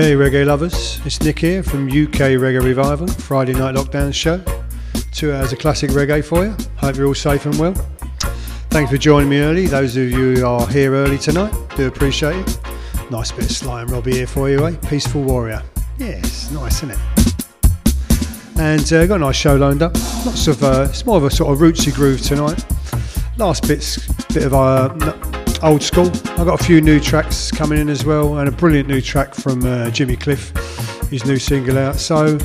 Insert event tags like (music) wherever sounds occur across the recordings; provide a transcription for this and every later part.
Hey, reggae lovers. It's Nick here from UK Reggae Revival, Friday Night Lockdown Show. Two hours of classic reggae for you. Hope you're all safe and well. Thanks for joining me early. Those of you who are here early tonight, do appreciate it. Nice bit of Sly and Robbie here for you, eh? Peaceful Warrior. Yes, nice, isn't it? And uh, got a nice show lined up. Lots of, uh, it's more of a sort of rootsy groove tonight. Last bit's bit of uh, old school. I've got a few new tracks coming in as well, and a brilliant new track from uh, Jimmy Cliff, his new single out. So,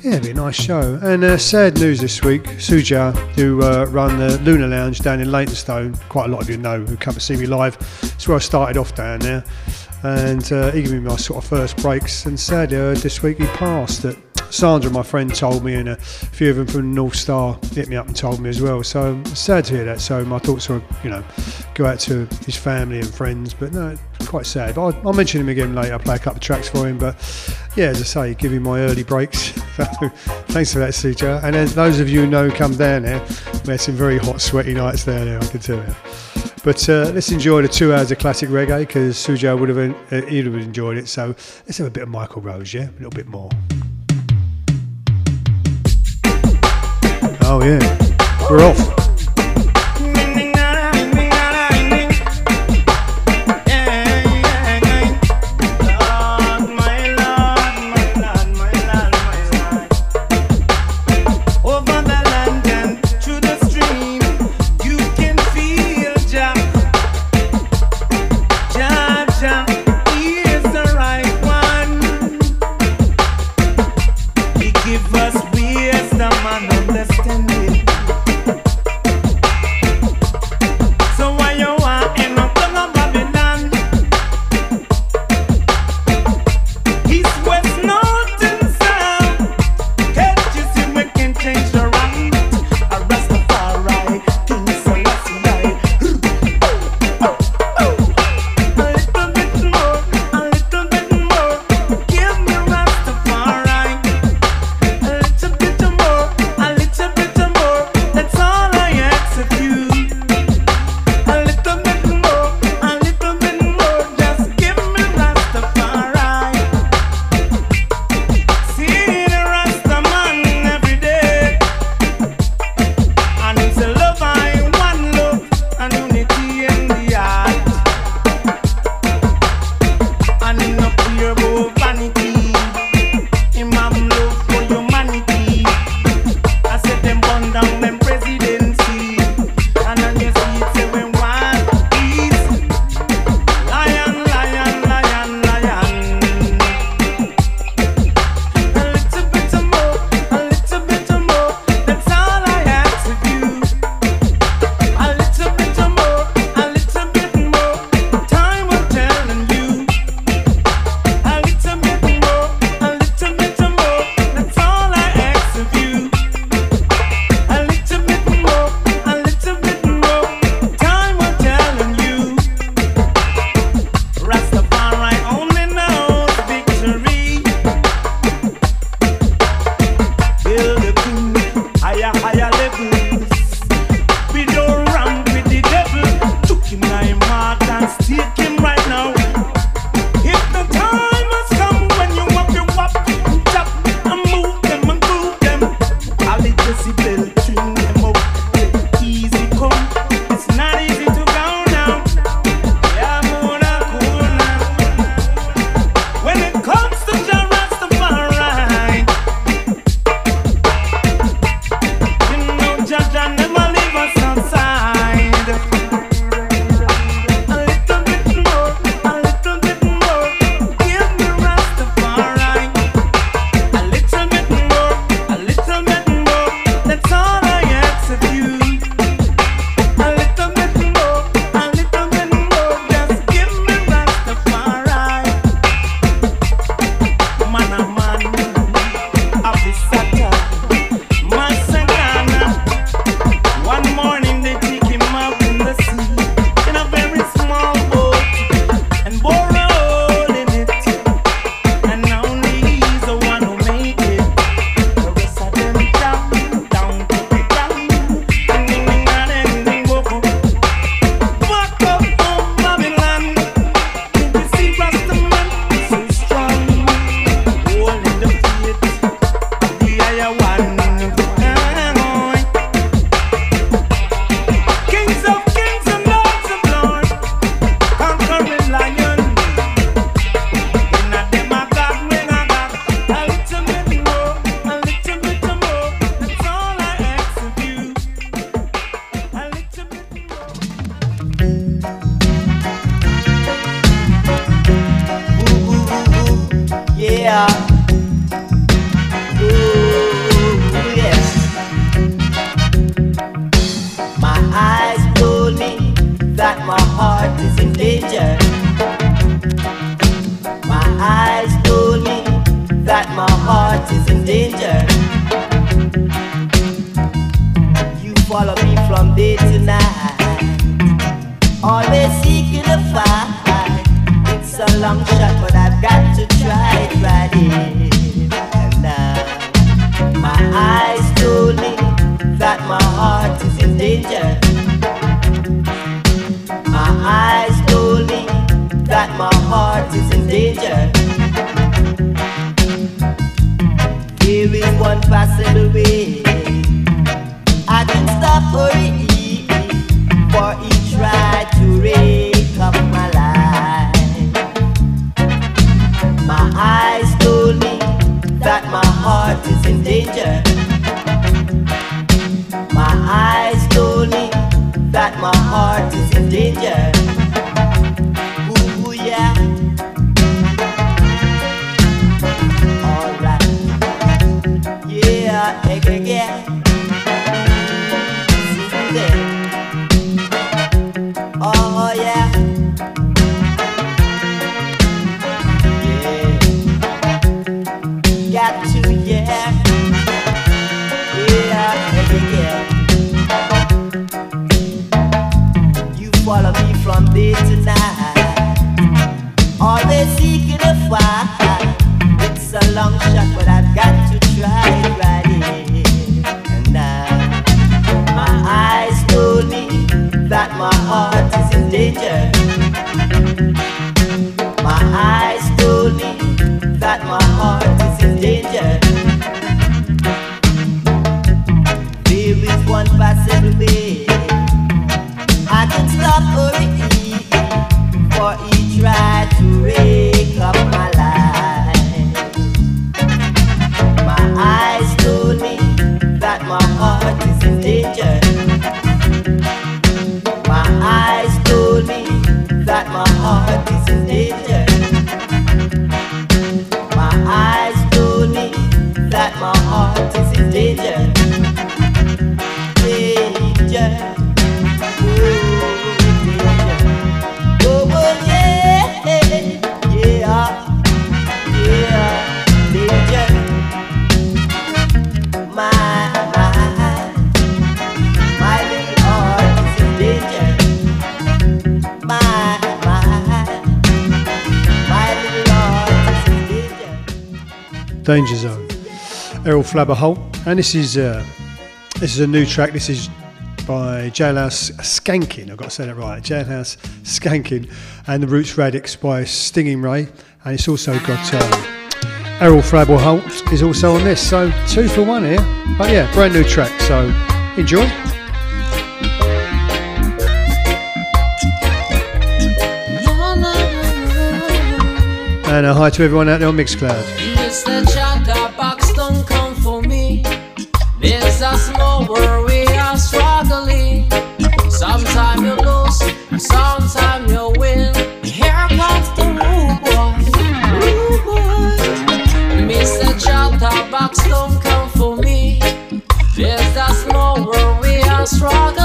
yeah, it'll be a nice show. And uh, sad news this week Suja, who uh, run the Lunar Lounge down in Leytonstone, quite a lot of you know who come to see me live. It's where I started off down there. And uh, he gave me my sort of first breaks. And sadly, this week he passed. That Sandra, my friend, told me, and a few of them from North Star hit me up and told me as well. So I'm sad to hear that. So my thoughts are, you know, go out to his family and friends. But no, quite sad. But I'll, I'll mention him again later. I'll play a couple of tracks for him. But yeah, as I say, give him my early breaks. (laughs) So, thanks for that, Suja. And as those of you who know, come down there. We had some very hot, sweaty nights down there, I can tell you. But uh, let's enjoy the two hours of classic reggae because Suja would have uh, he'd have enjoyed it. So let's have a bit of Michael Rose, yeah, a little bit more. Oh yeah, we're off. Danger Zone. Errol Flabba Holt, and this is uh, this is a new track. This is by Jailhouse Skanking. I've got to say that right. Jailhouse Skanking, and the Roots Radics by Stinging Ray, and it's also got um, Errol Flabba Holt is also on this. So two for one here. But yeah, brand new track. So enjoy. And a hi to everyone out there on Mixcloud. Mr. the chatterbox, don't come for me. There's a small world we are struggling. Sometimes you lose, sometimes you win. Here comes the rude boy, rude boy. Mr. Chatterbox, don't come for me. There's a small world we are struggling.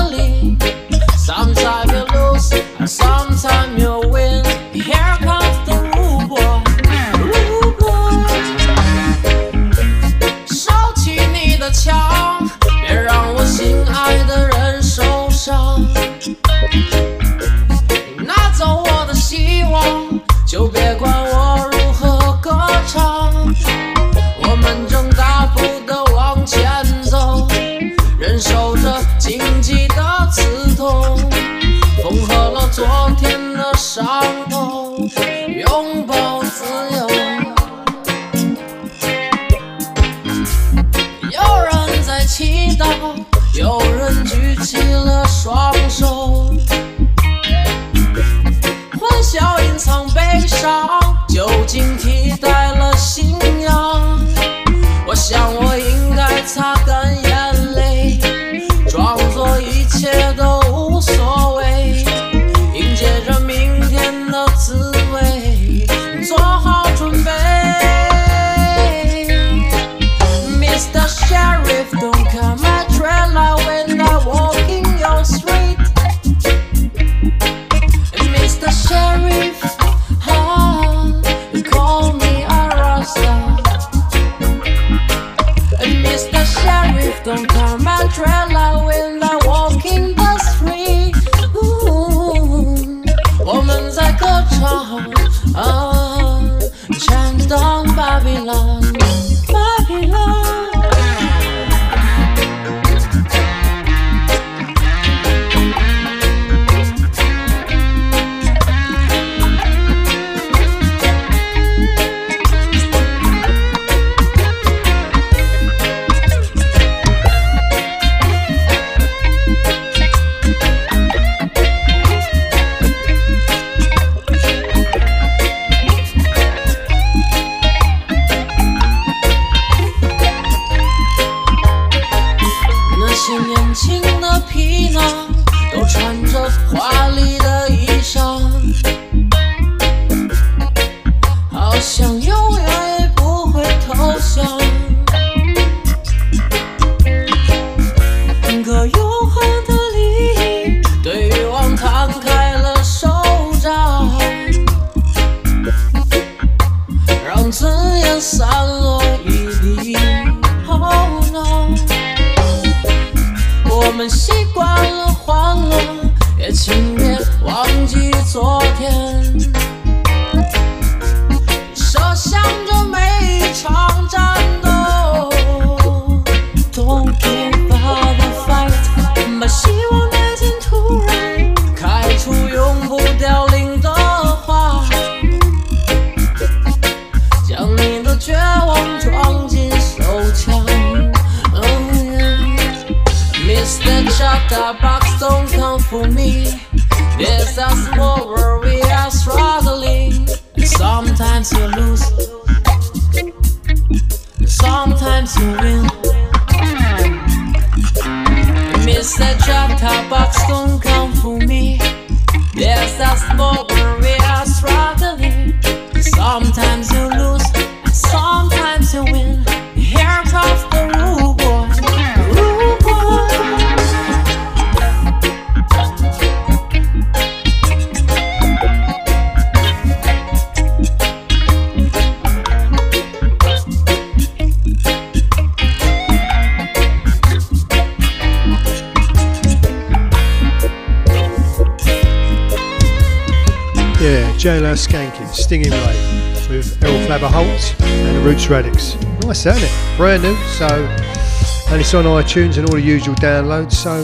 Nice, isn't it? Brand new, so and it's on iTunes and all the usual downloads. So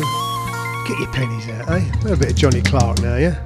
get your pennies out, eh? A bit of Johnny Clarke now, yeah.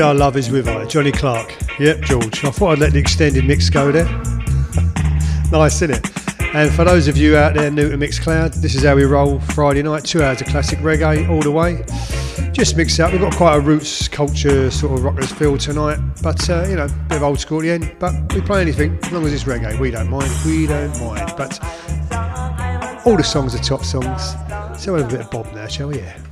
Jar Love is with her. Johnny Clarke. Yep, George. I thought I'd let the extended mix go there. (laughs) nice, isn't it? And for those of you out there new to Mixcloud, this is how we roll Friday night. Two hours of classic reggae all the way. Just mix up. We've got quite a roots culture sort of rockers feel tonight, but uh, you know, bit of old school at the end. But we play anything as long as it's reggae. We don't mind. We don't mind. But all the songs are top songs. So we'll have a bit of Bob now, shall we? Yeah.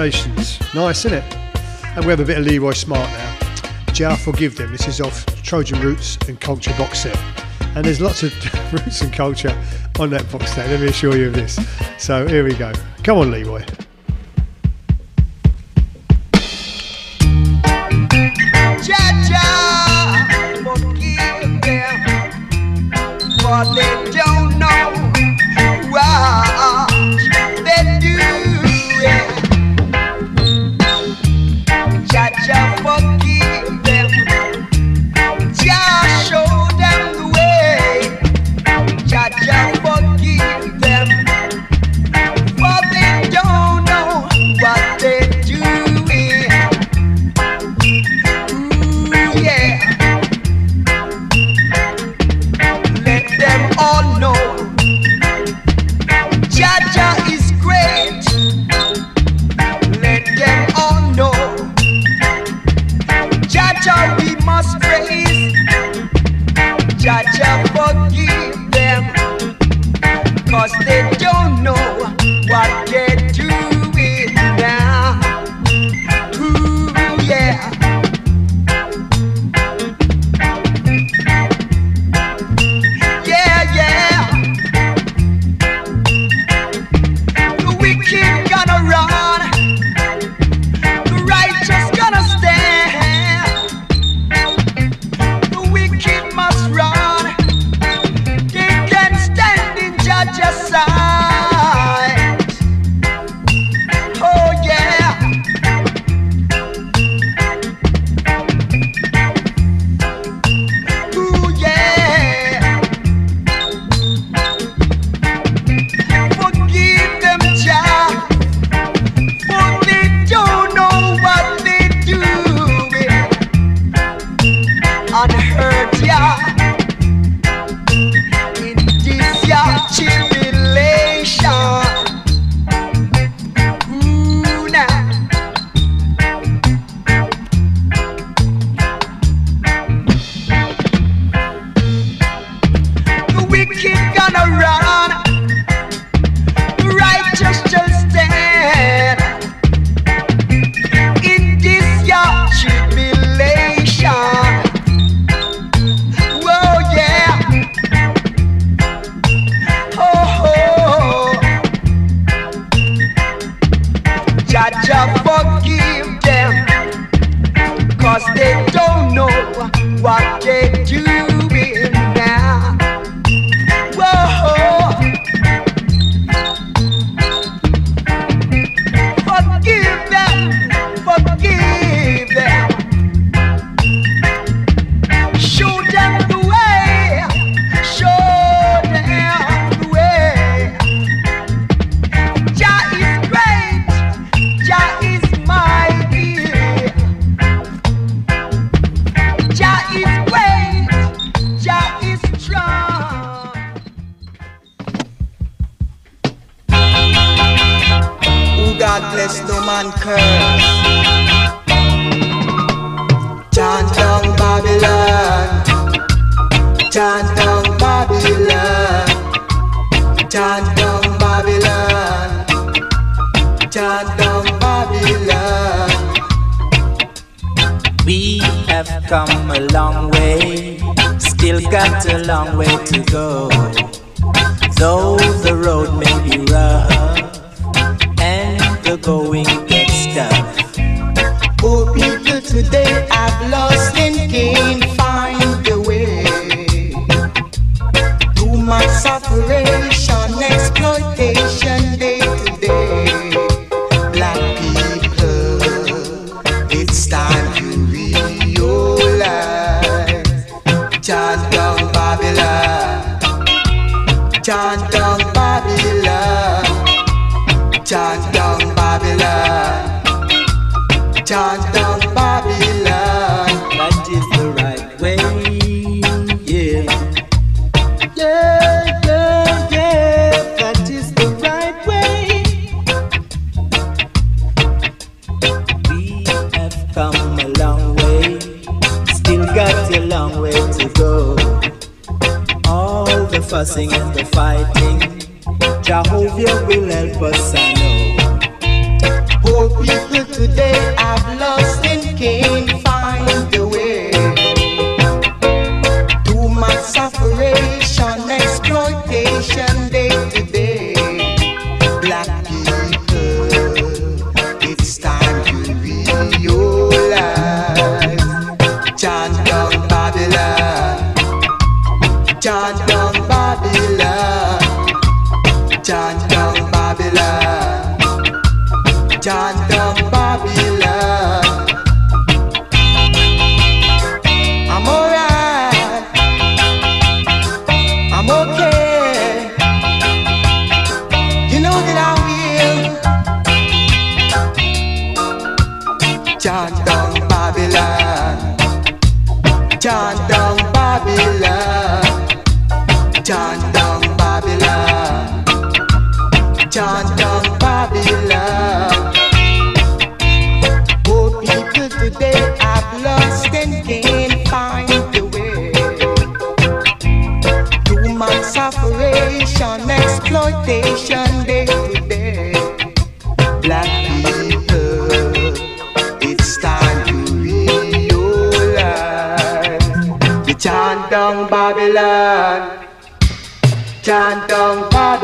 Nice, isn't it? And we have a bit of Leroy Smart now. Jah Forgive Them. This is off Trojan Roots and Culture box set. And there's lots of (laughs) roots and culture on that box set, let me assure you of this. So here we go. Come on, Leroy.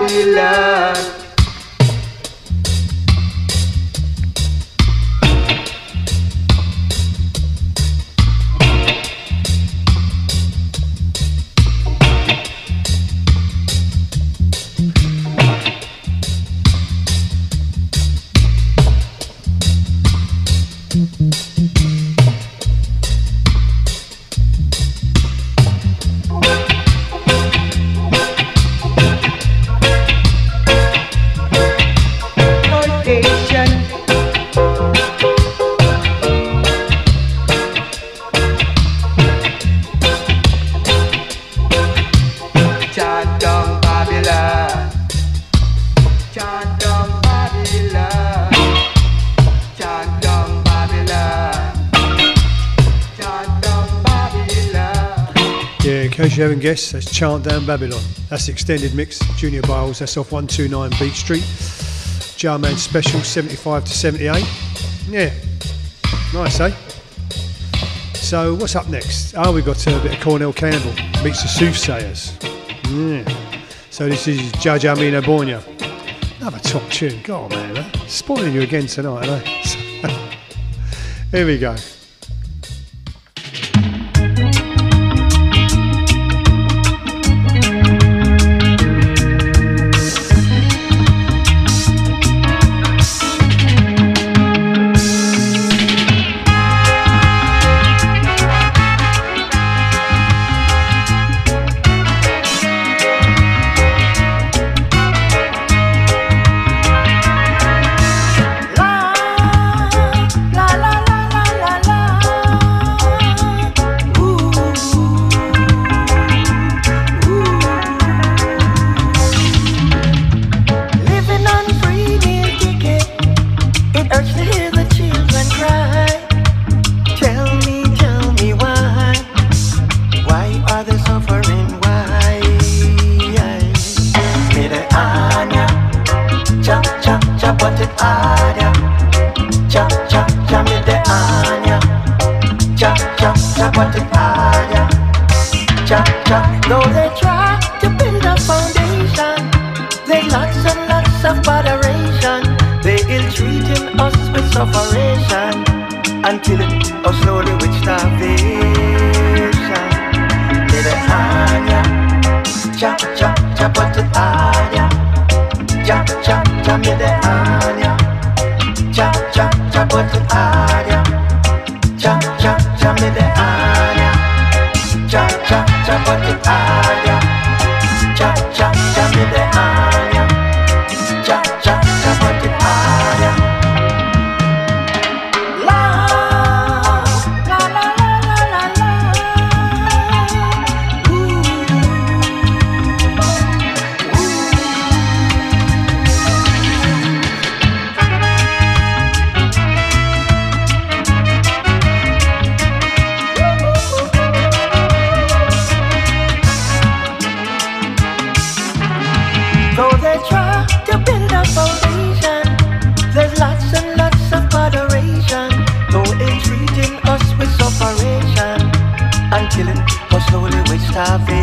You haven't guessed, that's Chant Down Babylon. That's the extended mix, Junior Byles, that's off 129 Beat Street. Ja-Man Special 75 to 78. Yeah, nice, eh? So, what's up next? Oh, we've got a bit of Cornell Campbell meets the Soothsayers. Yeah. So, this is Judge Amino Bornia. Another top tune. God, man, eh? spoiling you again tonight, eh? (laughs) Here we go. chillin', but slowly waste time.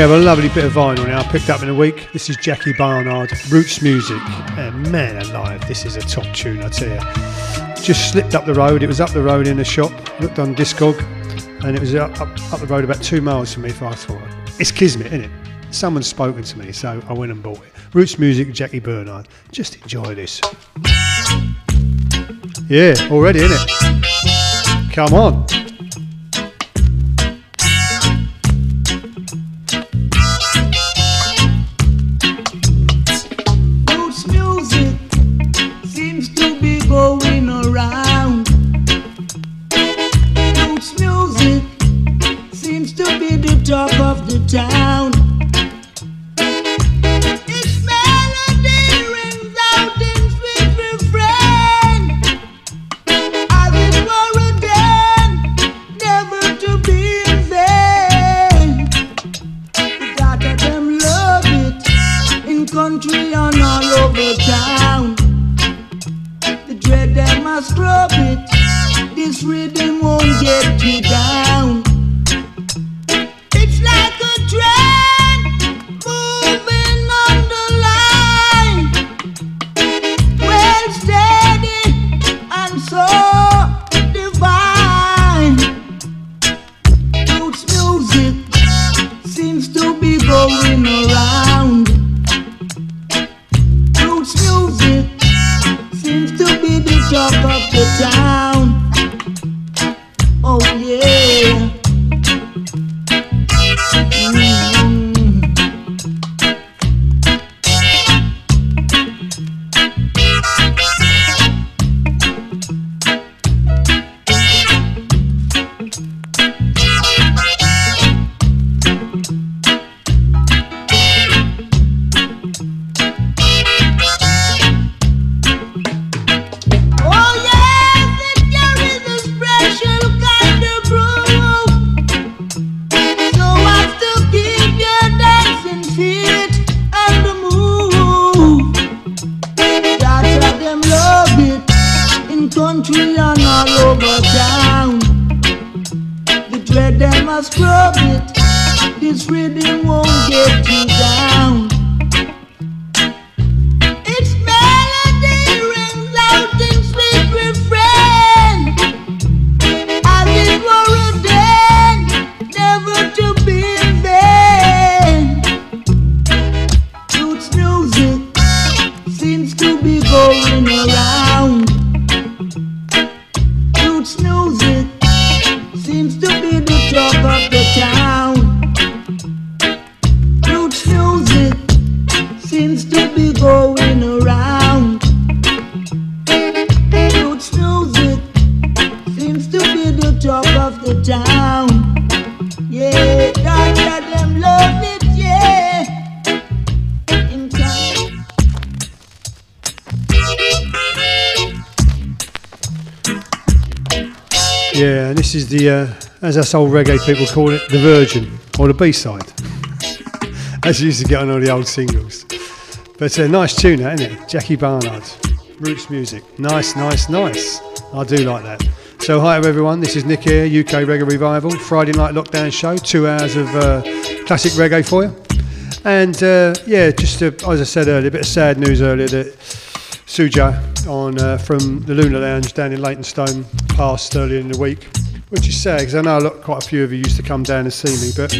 To have a lovely bit of vinyl now, picked up in a week. This is Jackie Bernard, Roots Music. And man alive, this is a top tune, I tell you. Just slipped up the road. It was up the road in a shop, looked on Discog, and it was up, up, up the road about two miles from me. I thought, it's Kismet, isn't it? Someone's spoken to me, so I went and bought it. Roots Music, Jackie Bernard. Just enjoy this. Yeah, already, isn't it? Come on. This the, uh, as us old reggae people call it, the version, or the B-side. as you used to get on all the old singles. But a nice tune, isn't it? Jackie Bernard, Roots Music. Nice, nice, nice. I do like that. So hi everyone, this is Nick here, UK Reggae Revival, Friday night lockdown show, two hours of uh, classic reggae for you. And uh, yeah, just to, as I said earlier, a bit of sad news earlier that Suja on uh, from the Lunar Lounge down in Leytonstone passed earlier in the week, which is sad because I know lot, quite a few of you used to come down and see me. But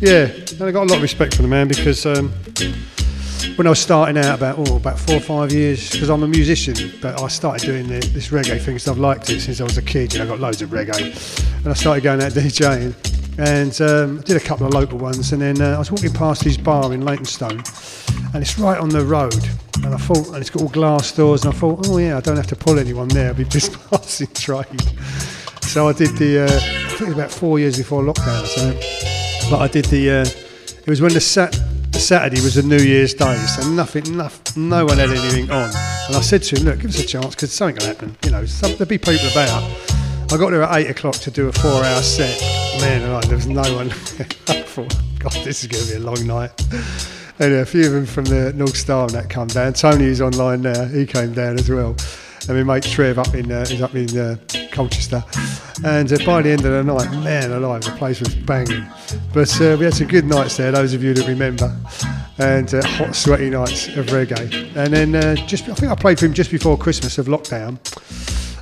yeah, and I got a lot of respect for the man because um, when I was starting out about oh, about four or five years because I'm a musician, but I started doing the, this reggae thing because I've liked it since I was a kid. You know, I got loads of reggae, and I started going out (laughs) DJing, and um, I did a couple of local ones, and then uh, I was walking past his bar in Leytonstone, and it's right on the road, and I thought, and it's got all glass doors, and I thought, oh yeah, I don't have to pull anyone there, I'll be (laughs) just passing trade. So I did the, uh, I think it was about four years before lockdown, so, but I did the, uh, it was when the sat. Saturday was the New Year's Day, so nothing, no, no one had anything on. And I said to him, "Look, give us a chance because something can happen. You know, some, there'll be people about." I got there at eight o'clock to do a four-hour set. Man, alive, there was no one. (laughs) I thought, God, this is going to be a long night. And a few of them from the North Star and that come down. Tony is online now. He came down as well. And my mate Trev up in uh, is up in uh, Colchester. And uh, by the end of the night, man alive, the place was banging. But uh, we had some good nights there. Those of you that remember, and uh, hot, sweaty nights of reggae. And then uh, just I think I played for him just before Christmas of lockdown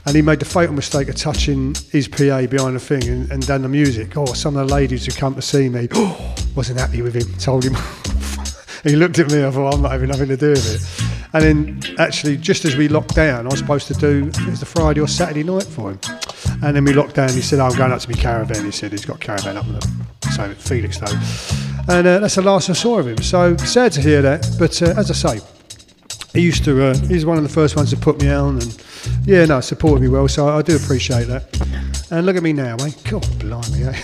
and he made the fatal mistake of touching his PA behind the thing and, and done the music. Oh, some of the ladies who come to see me (gasps) wasn't happy with him. Told him. (laughs) he looked at me. I thought I'm not having nothing to do with it. And then actually, just as we locked down, I was supposed to do it was the Friday or Saturday night for him. And then we locked down. He said, oh, "I'm going up to my caravan." He said he's got caravan up in the so Felixstowe. And uh, that's the last I saw of him. So sad to hear that. But uh, as I say, he used to. Uh, he's one of the first ones to put me on, and yeah, no, supported me well. So I do appreciate that. And look at me now, mate. God, blimey, eh?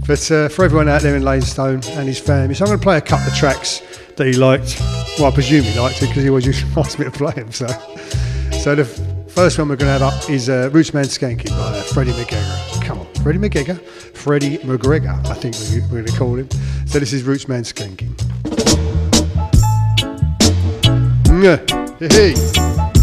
(laughs) but uh, for everyone out there in Leytonstone and his family, so I'm going to play a couple of tracks that he liked. Well, I presume he liked it because he always used to (laughs) ask me to play him. So, so the f- first one we're going to have up is uh, Rootsman Skanking by uh, Freddie McGregor. Come on, Freddie McGregor, Freddie McGregor, I think we- we're going to call him. So this is. Mwah. Hey, hey.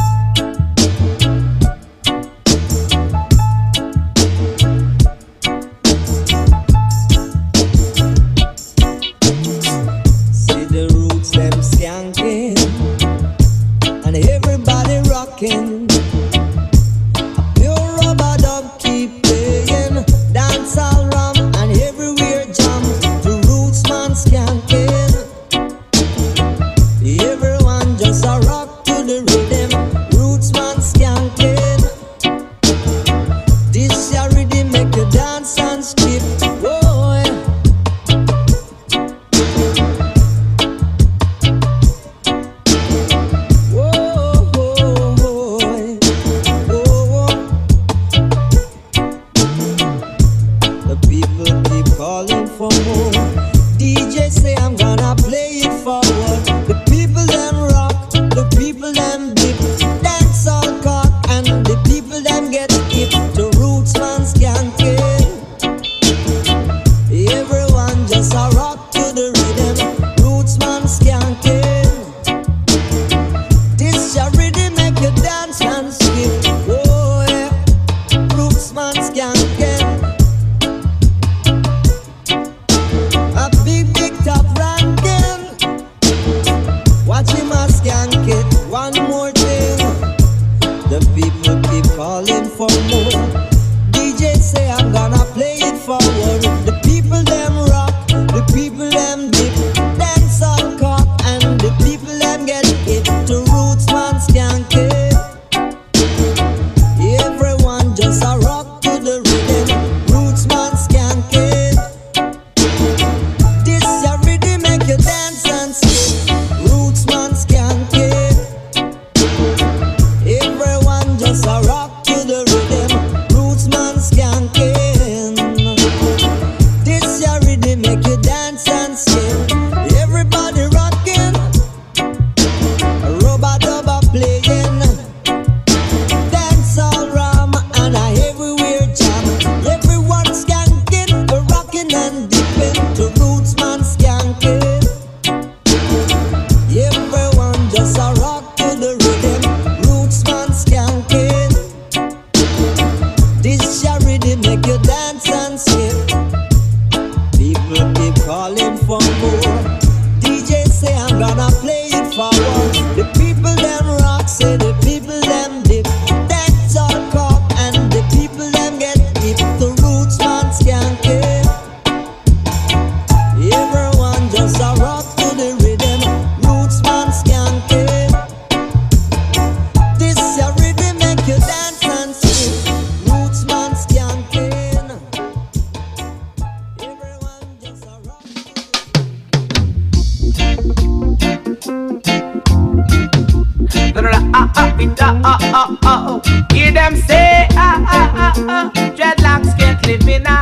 Dreadlocks can't live in a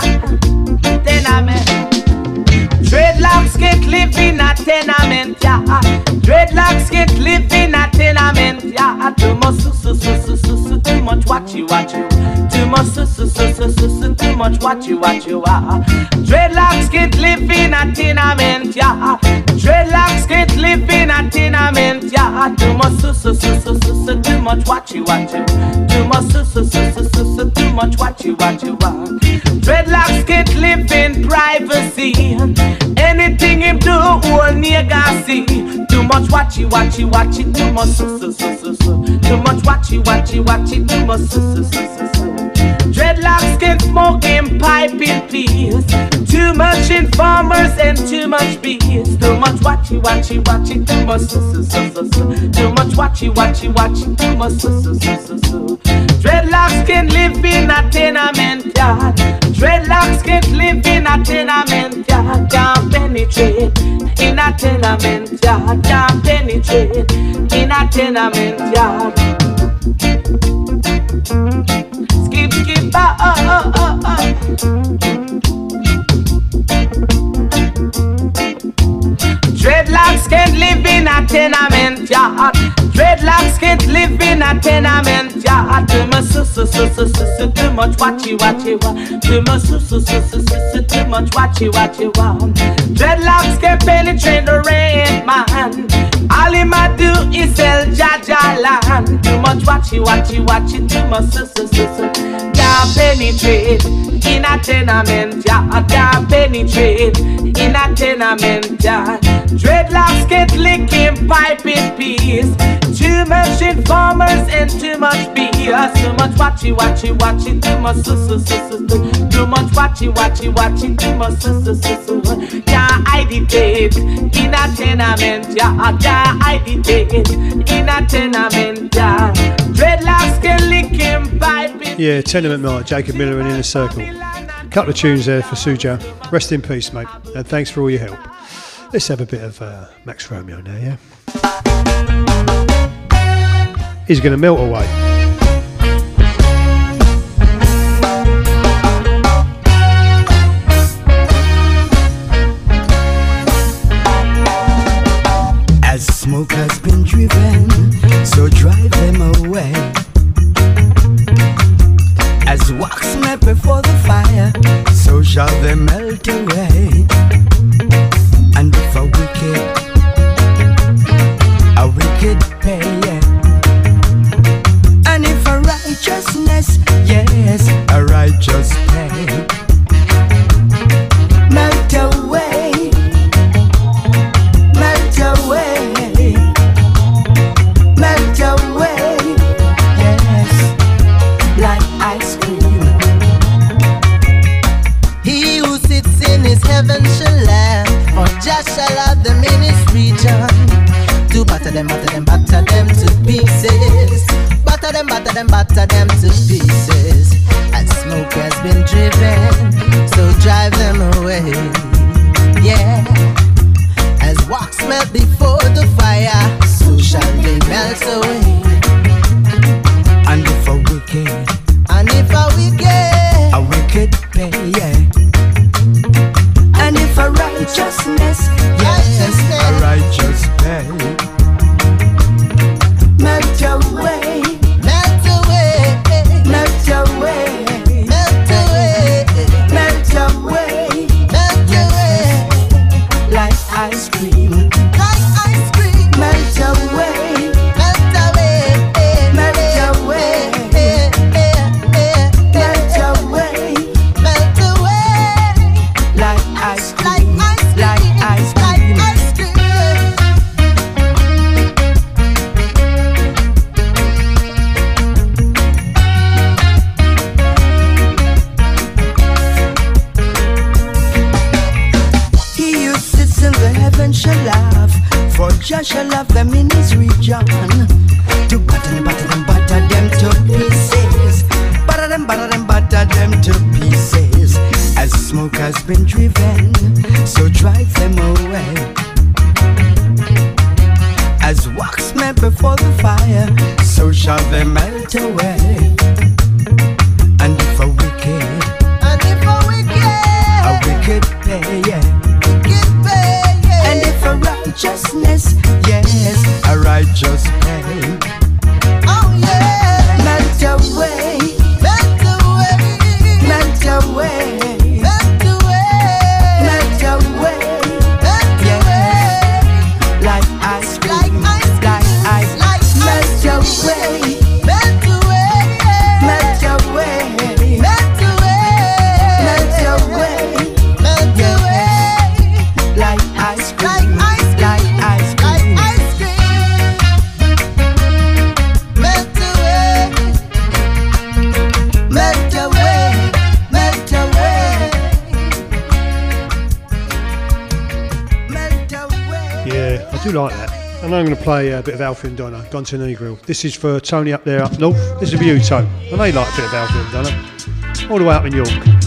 tenement. Dreadlocks can't live in a tenement, yeah. Dreadlocks can't live in a tenement, yeah. Too much, su, su, su, su, su, too much watchy, watchy. Too much, su, su, su, su, su, su, too much watchy, watchy, ah. Dreadlocks can't live in a tenement, yeah. Dreadlocks can't live in a tenement, yeah. Too much, su, su, su, su, su, su, too much watchy, watchy. Too much, su, su, su, su, su, su, too much watchy, watchy, ah. Dreadlocks can't live in privacy. Anything him do, whole nigga see. Too much watchy, watchy, watchy, too much su, su, su, su, su. Too much watchy, watchy, watchy, too much su, su, su, su, su. Dreadlocks can smoke in pipe in peace. Too much informers and too much bees. Too much watchy, watchy, watchy, too much su, su, su, su, su. Too much watchy, watchy, watchy, too much su, su, su, su, su. Dreadlocks can live in a tenement yard. Dreadlocks can't live in a tenement yard. Can't penetrate in a tenement yard. Can't penetrate in a tenement yard. Skip, skip, ah, ah, ah, ah, ah. Dreadlocks can't live in a tenement yard. Dreadlocks can't live in a tenement yard. Too much su su su su su too much watchy watchy wa. Too much su su su su su too much watchy watchy wa. Dreadlocks can't penetrate the rain man. All him a do is sell Jaja land. Too much watchy watchy watchy too much su su su su. Can't penetrate in a tenement yard. Can't penetrate in a tenement yard. Dreadlocks get licking pipe in peace. Too much informers and too much BS. Too much watchy watchy watchy. Too much su su su su. Too much watchy watchy watchy. Too much su su su su. Can't identitate in a tenement yard. Can't identitate in a tenement yard. Dreadlocks get licking pipe in Yeah, Tenement Night, Jacob Miller and Inner Circle. Couple of tunes there for Suja. Rest in peace, mate, and thanks for all your help. Let's have a bit of uh, Max Romeo now, yeah? He's going to melt away. As smoke shall they melt away. Them, batter them, batter them to pieces. As smoke has been driven, so drive them away. Yeah. As wax melt before the fire, so shall they melt away. gone to Negril. This is for Tony up there up north. This is for you, Tony. And they like a bit of Al Brown, don't I? All the way up in York.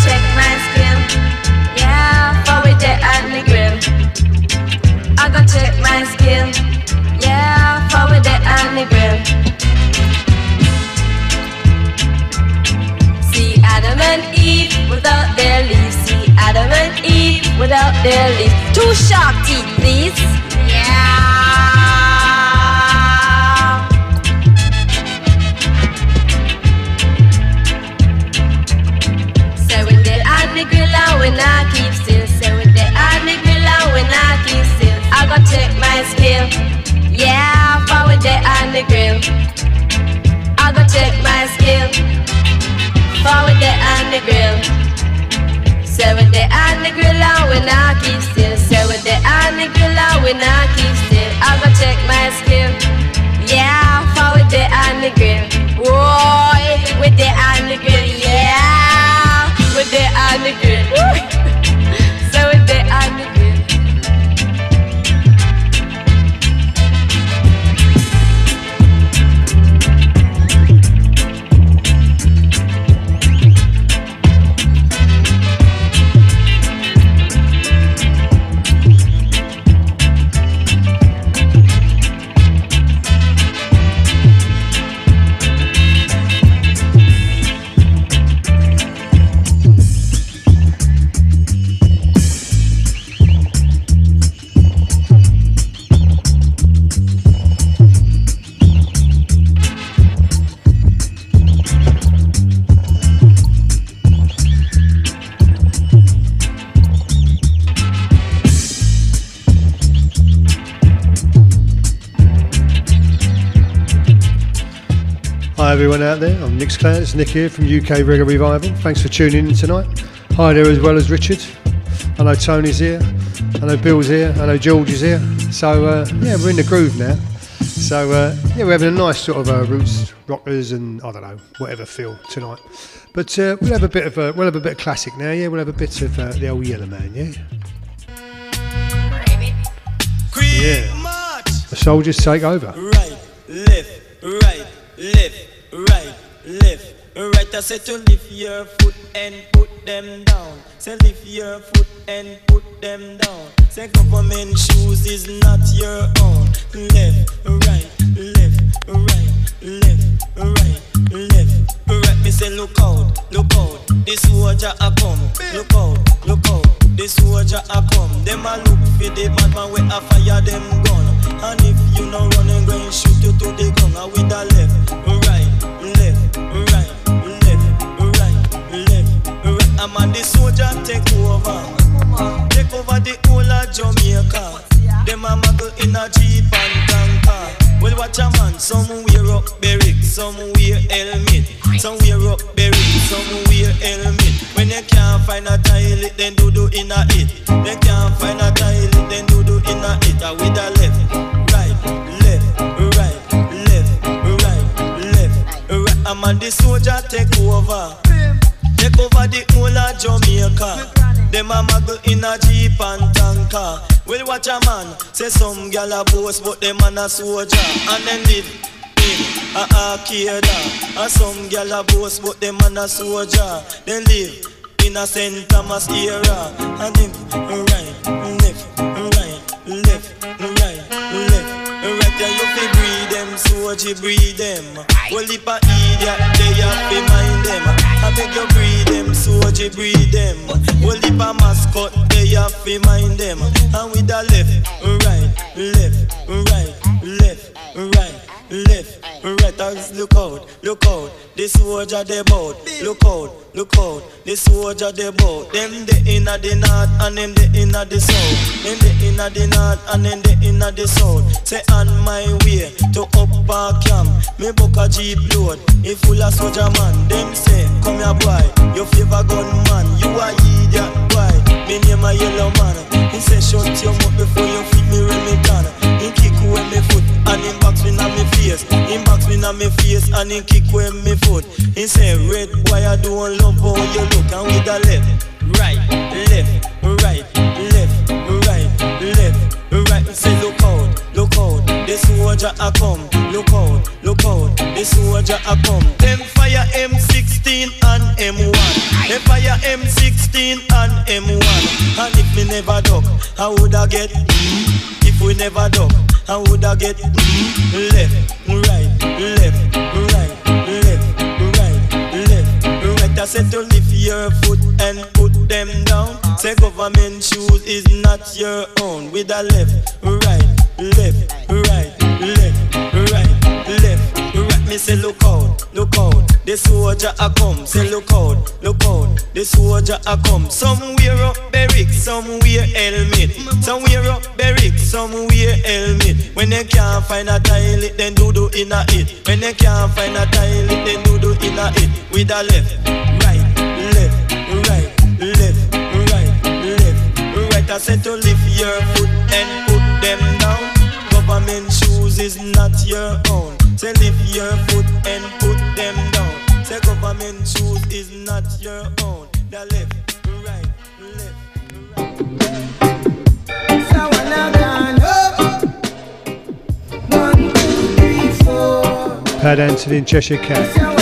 check my skin. Yeah, for we dead and grim. I go check my skin. Yeah, for we dead and grim. See Adam and Eve without their. See Adam and Eve without their leaves. Two sharp teeth, please. Yeah. I go check my skill. Forward on the grill. Seven on the grill and keep still. Seven on the grill and keep still. I go check my skill. Yeah, forward on the grill. On the grill. Yeah, on the grill. Woo. Everyone out there. I'm Nick's Clan. It's Nick here from UK Reggae Revival. Thanks for tuning in tonight. Hi there as well as Richard. I know Tony's here. I know Bill's here. I know George is here. So uh, yeah, we're in the groove now. So uh, yeah, we're having a nice sort of uh, roots rockers and I don't know whatever feel tonight. But uh, we'll have a bit of a, we'll have a bit of classic now. Yeah, we'll have a bit of uh, the old Yellowman. Yeah. Yeah. The soldiers take over. Right, left, right, left, right, left, right. I said to lift your foot and put them down. Say lift your foot and put them down. Say government shoes is not your own. Left, right, left, right, left, right, left, right. Me say look out, look out. This soldier a come. Look out, look out. This soldier a come. Them a look for the bad man we a fire them gun. And if you no run and go and shoot you to the I with the left, right, left, right, left, right, left, right. I'm on the soldier take over, take over the whole of Jamaica. Them a muggle in a jeep and tanker. Well, watch a man, some wear up barrack, some wear helmet, some wear up barrack, some wear helmet. When they can't find a toilet, then do do in a it. They can't find a toilet, then do do in a it. I with the on the soldier take over. Take over the whole of Jamaica. Them a muggle in a jeep and tanker. Well, watch a man say some gal a boast, but them man a soldier and them live in a arcade. And some gal a boast, but them man a soldier. They live in a St. Thomas era. And them right, left, right, left, right, left. Right there you breed them, soldier breed them. Well, if a idiot, they have to mind them. I beg you breed them, soldier breed them. Well, if a mascot, they have to mind them. And with the left, right, left, right, left, right. Left, right, as look out, look out. The soldier they bout. Look out, look out. The soldier they bout. Them the inna the north and them the inna the south. Them the inna the north and them the inna the south. Say on my way to upper camp. Me book a jeep load. It full of soldier man. Them say, come here boy, your favor gun man. You a idiot boy. Me name a Yellowman. He say shut your mouth before you feed me Remington. Away me foot and him box me na me face. Him box me na me face and he kick away me foot. He say red boy I don't love how you look and with the left, right, left, right, left, right, left, right. Say look out, look out. The soldier a come. Look out, look out. The soldier a come. Them fire M16 and M1. Them fire M16 and M1. And if me never duck, I woulda get. If we never duck, I woulda get left, right, left, right, left, right, left, right. I said to lift your foot and put them down. Say government shoes is not your own. With a left, right, left, right, left, right. Me say look out, look out. The soldier a come. Say look out, look out. The soldier a come. Some wear up barrack, some wear helmet. Some wear up barrack, some wear helmet. When they can't find a toilet, then do do in a it. When they can't find a toilet, then do do in a it. With a left, right, left, right, left, right, left, right. I said to lift your foot and put them down. Government shoes is not your own. Say lift your foot and put them down. Say government shoes is not your own. The left, right, left, right. So when I gone up, oh. one, two, three, four. Pad Anthony and Cheshire Cat.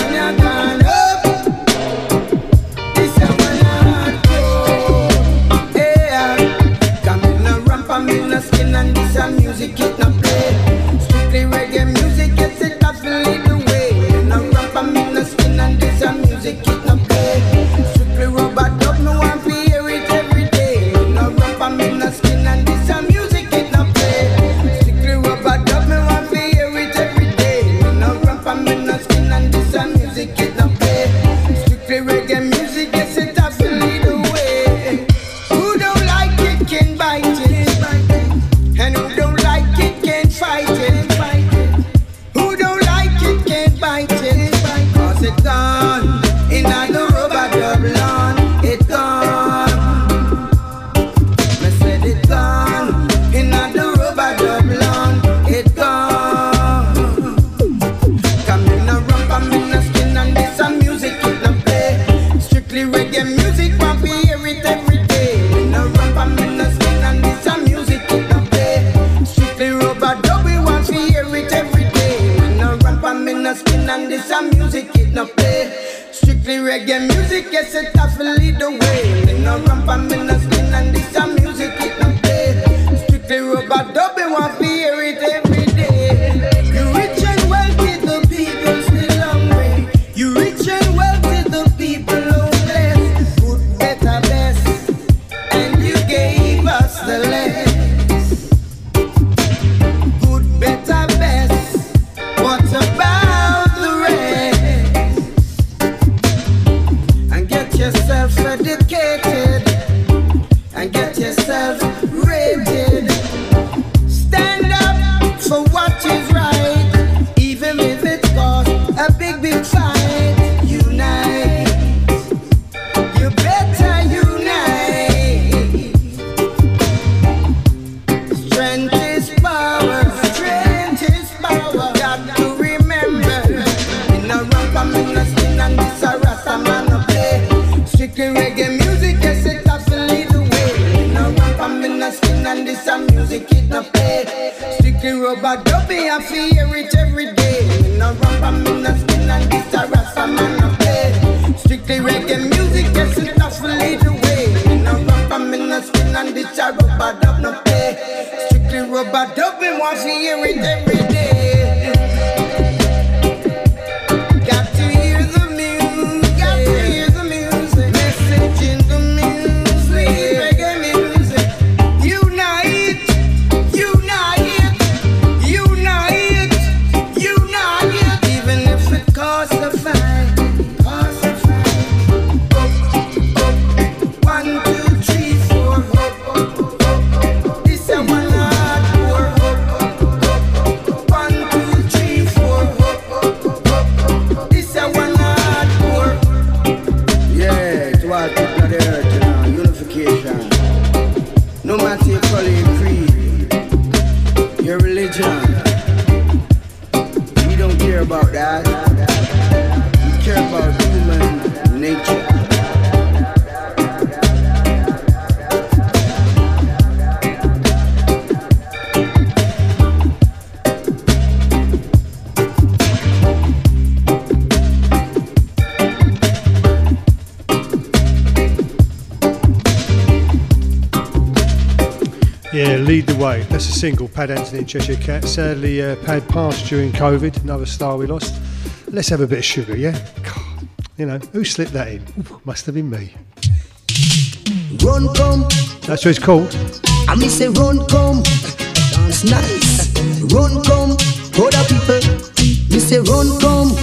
Lead the way. That's a single, Pad Anthony and Cheshire Cat. Sadly, uh, Pad passed during COVID, another star we lost. Let's have a bit of sugar, yeah? God, you know, who slipped that in? Ooh, must have been me. Run come, That's what it's called. I me say run come, dance nice. Run come, other people. Me say run come,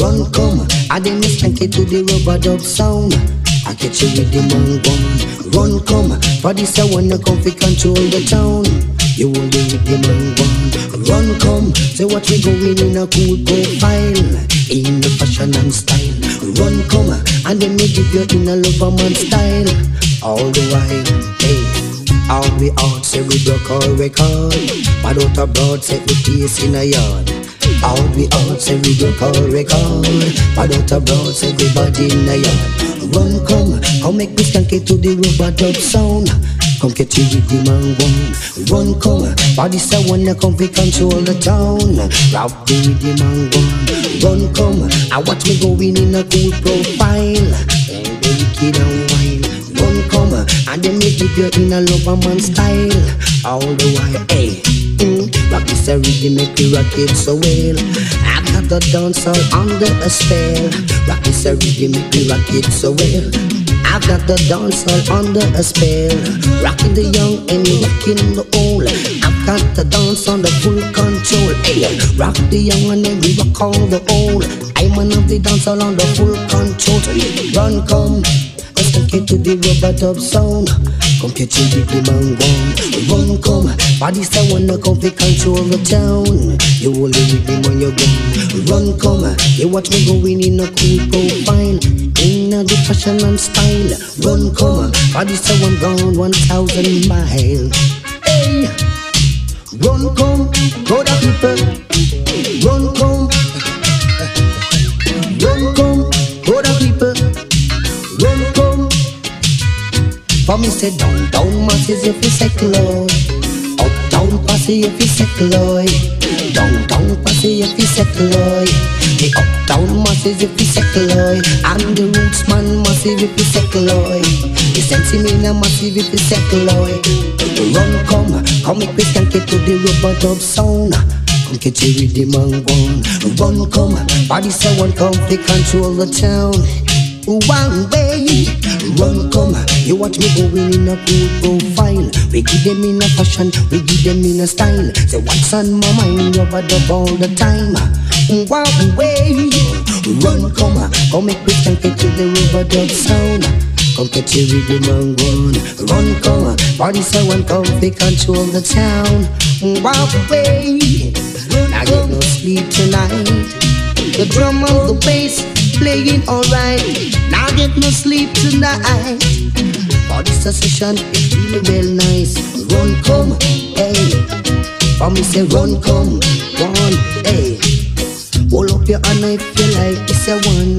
run come. I me skank it to the rubber dub sound. I catch you with the man one. Run come, for this I wanna come fi control the town. You hold the rhythm and one. Run come, say what we going in a cool profile, in the fashion and style. Run come, and then me give you in a lover man style. All the while, hey. All we out say we broke our record But out abroad say we place in a yard All we out say we broke our record But out abroad say we body in a yard Run come, come make me skank it to the rubber dub sound Come get you with the man one Run come, body say wanna come fi control the town Rock the the man one Run come, I watch me going in a cool profile. And the wicked and wine Run come, and then me give you in a lover man style. All the while, hey Rock this a rhythm make me rock it so well. I got the dancer under a spell Rock this a rhythm make me rock it so well. I've got the dancer under a spell Rocking the young and rocking the old. I've got the dance under full control. Hey, rock the young and then we rock all the old. I'm one of the dancer under full control. Run come Let's to the rubber dub sound. Come with the man one. Run come, body say wanna come control the town. You hold the rhythm on your gun. Run come, you watch me going in a cool profile. In a the fashion and style. Run come, body say one gone one thousand miles. Hey, run come, go the people. For me say down, down masses if you secular Up, down passy if you secular Down, down passy if you secular The up, down masses if you secular And the roots man massive if you secular The sense me na massive if you secular Run come, come make we skank it to the rubber dub sound. Come catch a rhythm and go on. Run come, body say one come, they control the town one way. Run come, you watch me going in a cool profile. We give them in a fashion, we give them in a style. Say what's on my mind, rubber dub all the time. One way. Run come, come make me take it to the rubber dub sound. Come catch rhythm and go on. Run come, body say one come, they control the town. One way. I get no sleep tonight. The drum and the bass playing alright. Now get no sleep tonight. For this session is really well nice. Run come, hey. For me say run come, one, hey. Hold up your hand if you like, it's a one.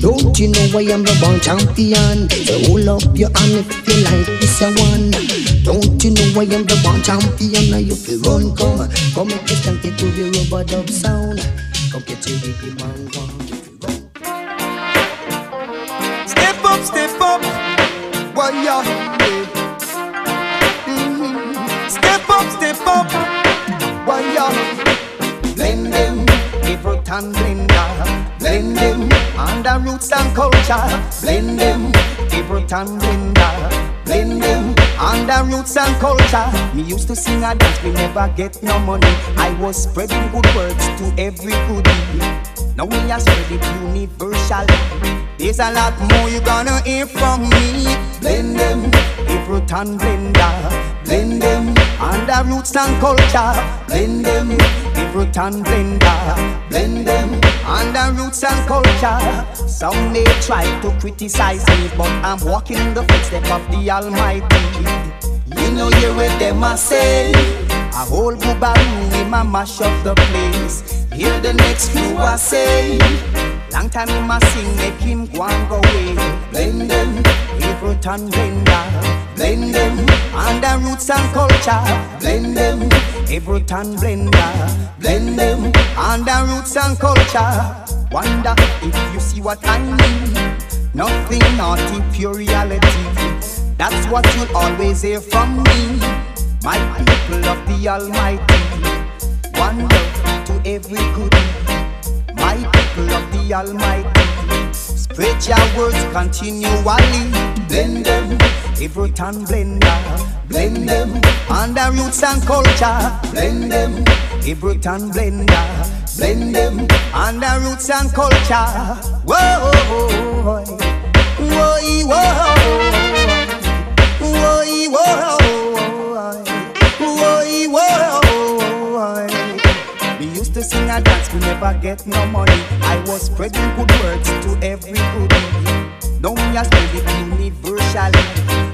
Don't you know I am the born champion? Say hold up your hand if you like, it's a one. Don't you know I am the born champion? Now you feel run come, come make it to the rubber dub sound. Come get your rhythm and one. Warrior. Mhm. Step up, step up, warrior. Blend them, Everton blender. Blend them, under roots and culture. Blend them, Everton blender. Blend them, under roots and culture. Me used to sing a dance, we never get no money. I was spreading good words to every goodie. Now we are spread it universally. There's a lot more you gonna hear from me. Blend them, Everton blender. Blend them, under roots and culture. Blend them, Everton blender. Blend them, under roots and culture. Some may try to criticize me, but I'm walking the footsteps of the Almighty. You know you what them a say. A whole boobaroo in my mash up the place. Hear the next few I say. Long time him a sing, make him go and go away. Blend them, Everton blender. Blend them, under roots and culture. Blend them, Everton blender. Blend them, under roots and culture. Wonder if you see what I mean. Nothing naughty, pure reality. That's what you'll always hear from me. My people of the Almighty. One love to every goodie. My people of the Almighty. Spread your words continually. Blend them, Everton blender. Blend them, under roots and culture. Blend them, Everton blender. Blend them, under roots and culture. Whoa, Whoa, whoa, whoa, whoa, whoa, to sing a dance, we never get no money. I was spreading good words to every goodie. Now we are spread it universally.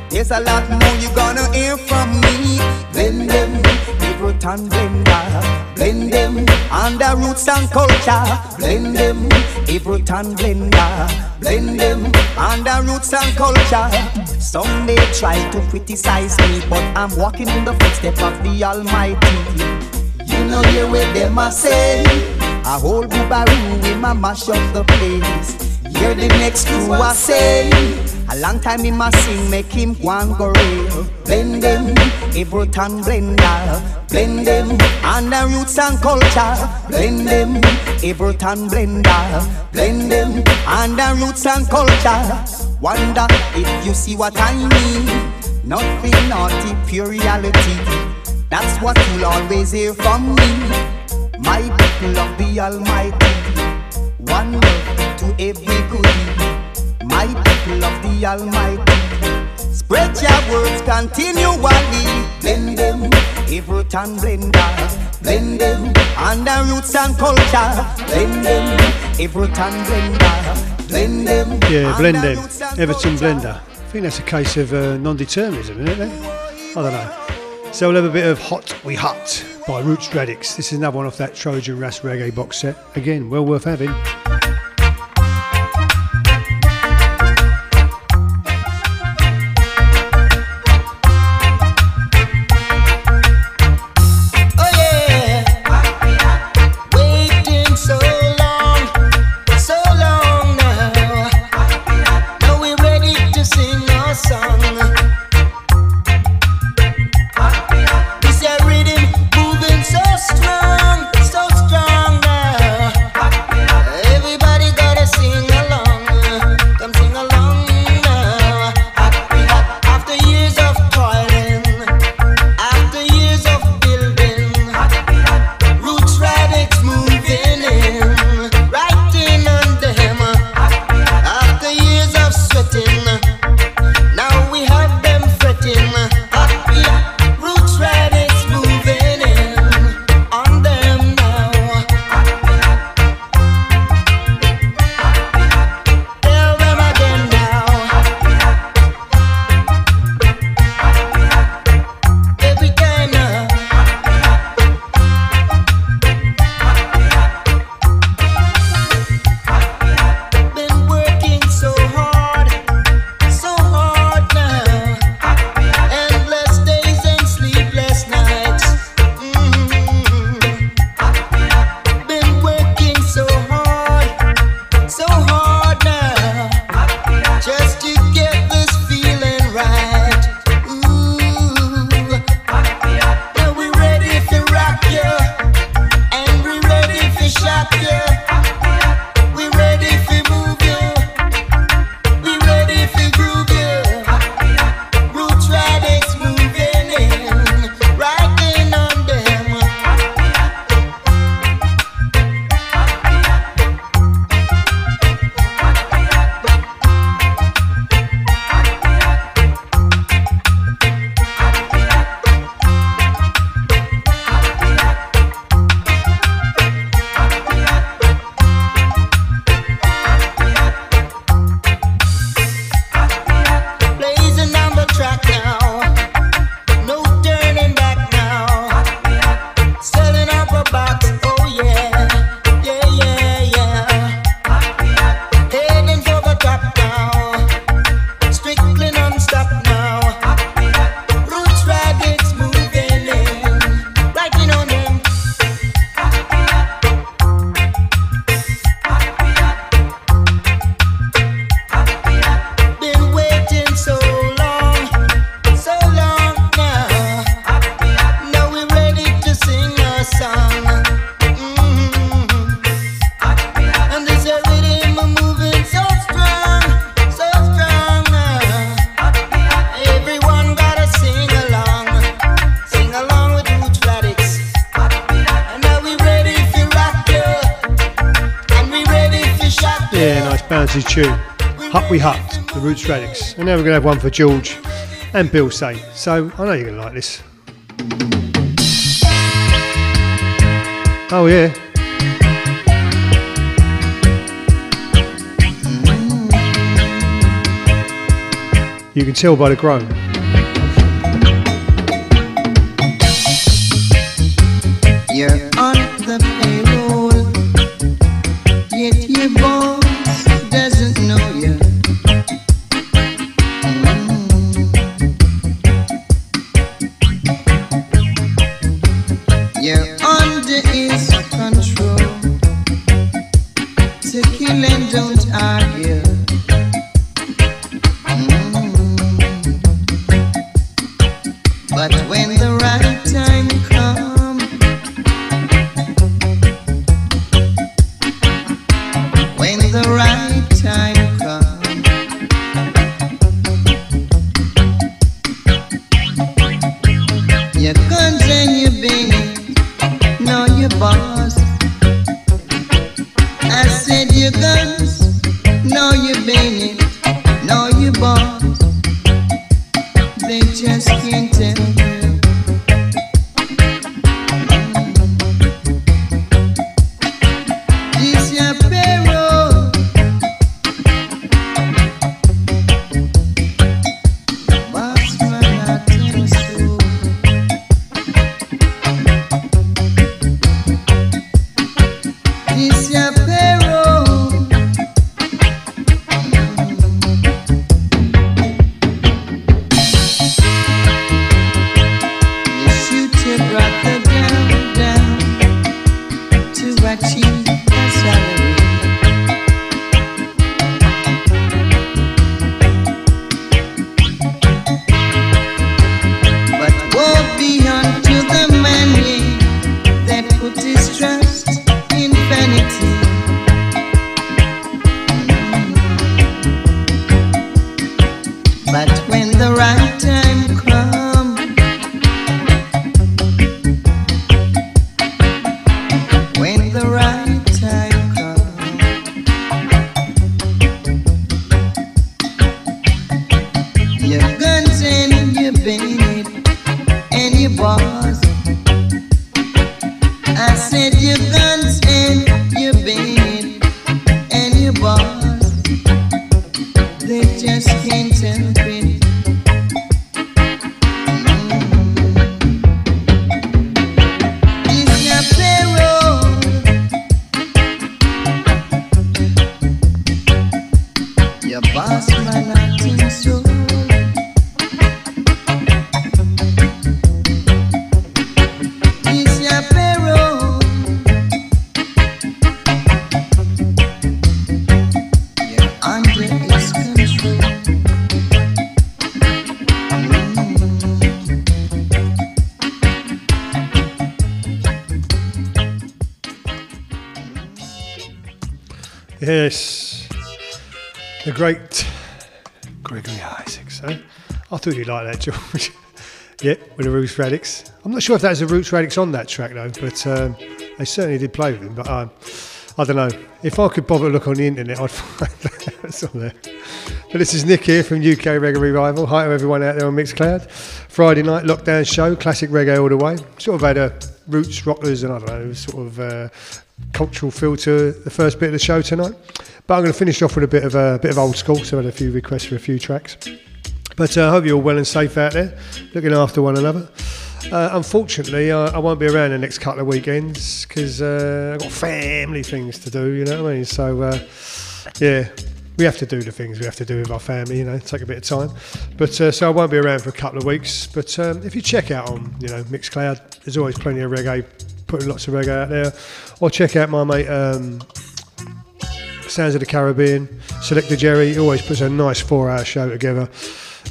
There's a lot more you gonna hear from me. Blend them, Everton blender. Blend them, under roots and culture. Blend them, Everton blender. Blend them, under roots and culture. Some may try to criticize me, but I'm walking in the footsteps of the Almighty. You know you where them a say. A whole boobaroo in my mash up the place. Hear the next crew I say. A long time in my sing make him one go real Blend them, Everton blender. Blend them, under roots and culture. Blend them, Everton blender. Blend them, under roots and culture. Wonder if you see what I mean. Nothing naughty, pure reality that's what you'll always hear from me. My people of the Almighty, one love to every good. My people of the Almighty, spread your words continually. Blend them, every time blender. Blend them, and the roots and culture. Blend them, every time blender. Blend them. Yeah, blend them. Everton blender. I think that's a case of uh, non-determinism, isn't it? I don't know. So we'll have a bit of Hot We Hut by Roots Radics. This is another one off that Trojan Ras Reggae box set. Again, well worth having. And now we're going to have one for George and Bill Say. So I know you're going to like this. Oh, yeah. You can tell by the groan. wonder is. Like that, (laughs) George. yeah, with the Roots Radics. I'm not sure if there's a Roots Radics on that track though, but um, they certainly did play with him. But um, I don't know. If I could bother look on the internet, (laughs) I'd find that it's on there. But this is Nick here from UK Reggae Revival. Hi to everyone out there on Mixcloud. Friday night lockdown show, classic reggae all the way. Sort of had a roots rockers and I don't know, sort of uh, cultural filter the first bit of the show tonight. But I'm going to finish off with a bit of a bit of old school. So I had a few requests for a few tracks. But uh, I hope you're all well and safe out there, looking after one another. Uh, unfortunately, I, I won't be around the next couple of weekends because uh, I've got family things to do, you know what I mean? So, uh, yeah, we have to do the things we have to do with our family, you know, take a bit of time. But uh, so I won't be around for a couple of weeks. But um, if you check out on, you know, Mixcloud, there's always plenty of reggae, putting lots of reggae out there. Or check out my mate um, Sounds of the Caribbean, Selector Jerry, he always puts a nice four hour show together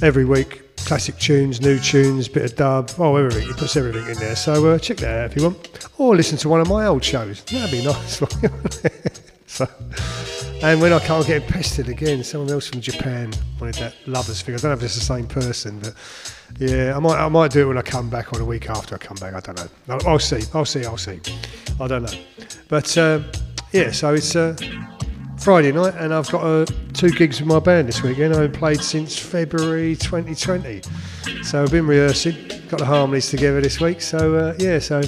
every week. Classic tunes, new tunes, bit of dub, oh everything. He puts everything in there. So uh, check that out if you want. Or listen to one of my old shows. That'd be nice. (laughs) so, and when I can't get pestered again, someone else from Japan wanted that lovers thing. I don't know if it's the same person, but yeah, I might I might do it when I come back or the week after I come back. I don't know. I'll, see. I'll see. I'll see. I don't know. But um, yeah, so it's. Uh, Friday night, and I've got uh, two gigs with my band this weekend. I haven't played since February 2020, so I've been rehearsing, got the harmonies together this week. So uh, yeah, so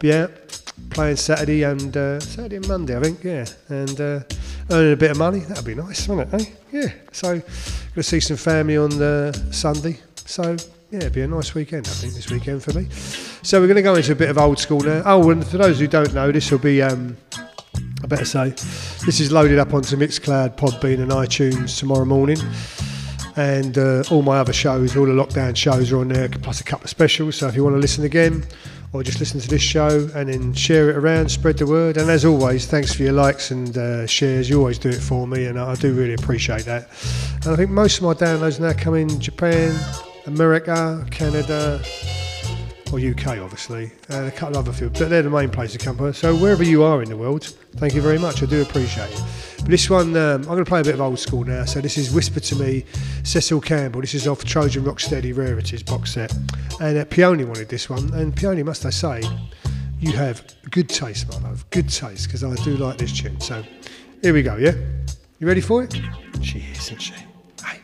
yeah, playing Saturday and uh, Saturday and Monday, I think. Yeah, and uh, earning a bit of money. That'd be nice, wouldn't it? Eh? Yeah. So gonna see some family on uh, Sunday. So yeah, it'd be a nice weekend, I think, this weekend for me. So we're going to go into a bit of old school now. Oh, and for those who don't know, this will be. Um, I better say, this is loaded up onto Mixcloud, Podbean, and iTunes tomorrow morning. And uh, all my other shows, all the lockdown shows are on there, plus a couple of specials. So if you want to listen again, or just listen to this show and then share it around, spread the word. And as always, thanks for your likes and uh, shares. You always do it for me, and I do really appreciate that. And I think most of my downloads now come in Japan, America, Canada, or UK, obviously, and a couple of other fields. But they're the main places to come from. So wherever you are in the world, thank you very much. I do appreciate it. But this one, um, I'm going to play a bit of old school now. So this is Whisper to Me, Cecil Campbell. This is off Trojan Rocksteady Rarities box set. And uh, Peony wanted this one. And Peony, must I say, you have good taste, my love. Good taste, because I do like this tune. So here we go, yeah? You ready for it? She is, isn't she? Hey.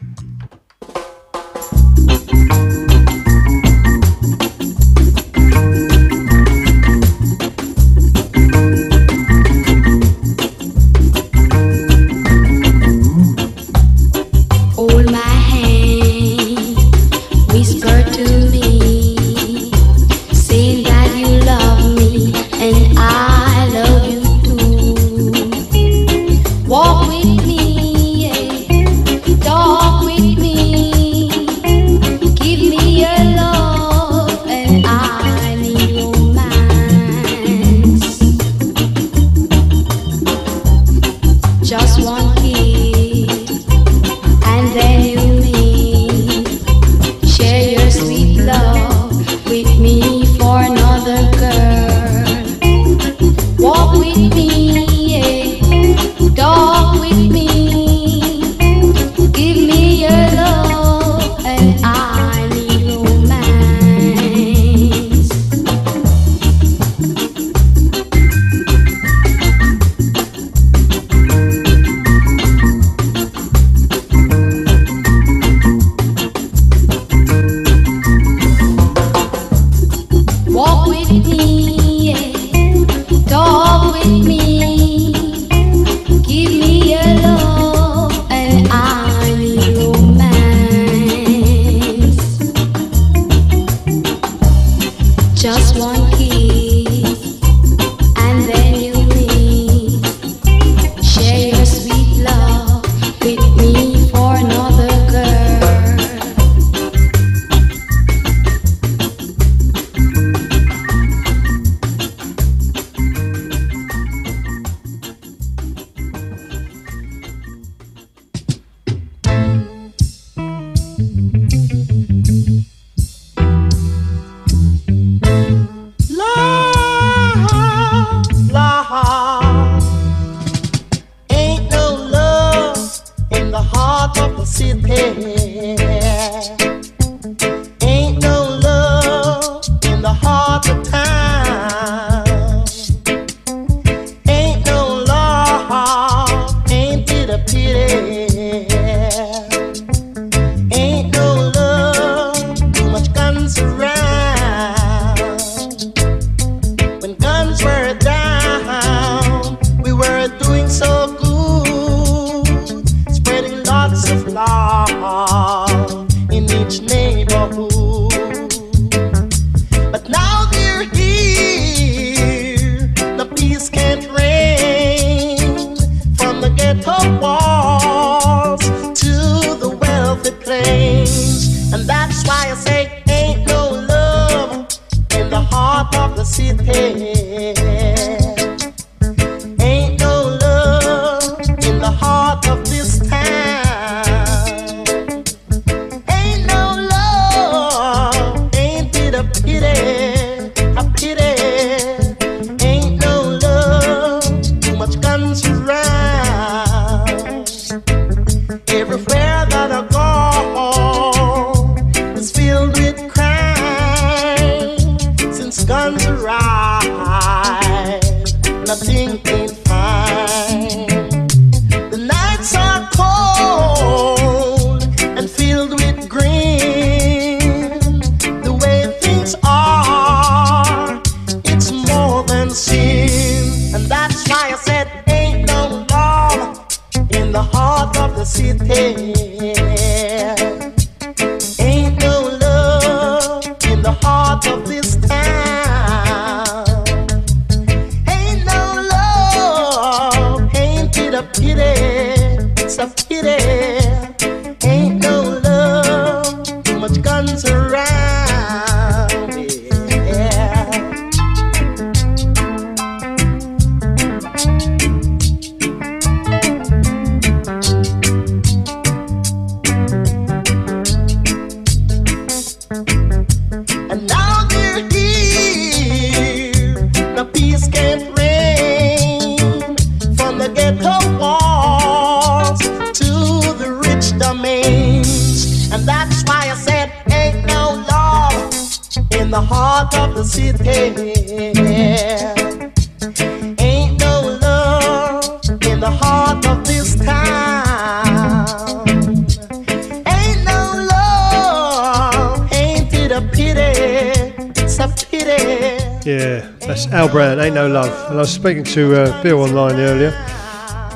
was speaking to uh, Bill online earlier,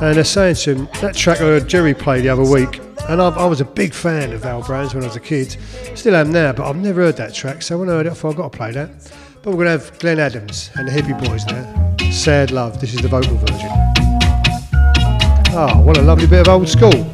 and they're saying to him that track I heard Jerry play the other week, and I, I, was a big fan of Al Brown's when I was a kid, still am now, but I've never heard that track. So when I heard it, I thought I've got to play that. But we're going to have Glen Adams and the Hippy Boys now. Sad Love. This is the vocal version. Ah, oh, what a lovely bit of old school.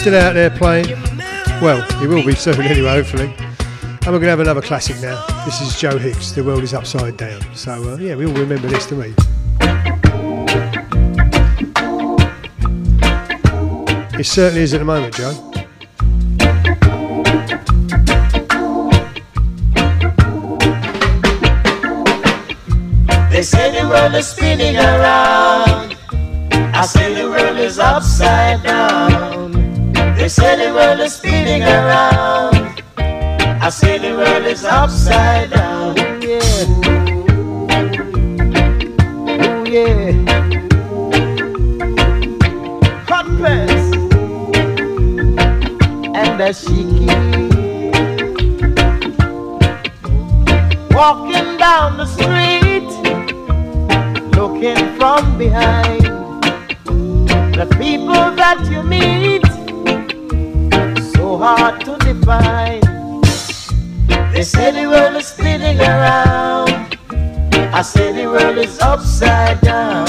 still out there playing. Well, he will be soon anyway, hopefully. And we're going to have another classic now. This is Joe Higgs, The World is Upside Down. So, uh, yeah, we all remember this, don't we? It certainly is at the moment, Joe. They say the world is spinning around. I say the world is upside down. Say the world is spinning around. I say the world is upside down. Yeah. Oh yeah. Pants and the shiki. Walking down the street, looking from behind. The people that you meet, hard to define. They say the world is spinning around. I say the world is upside down.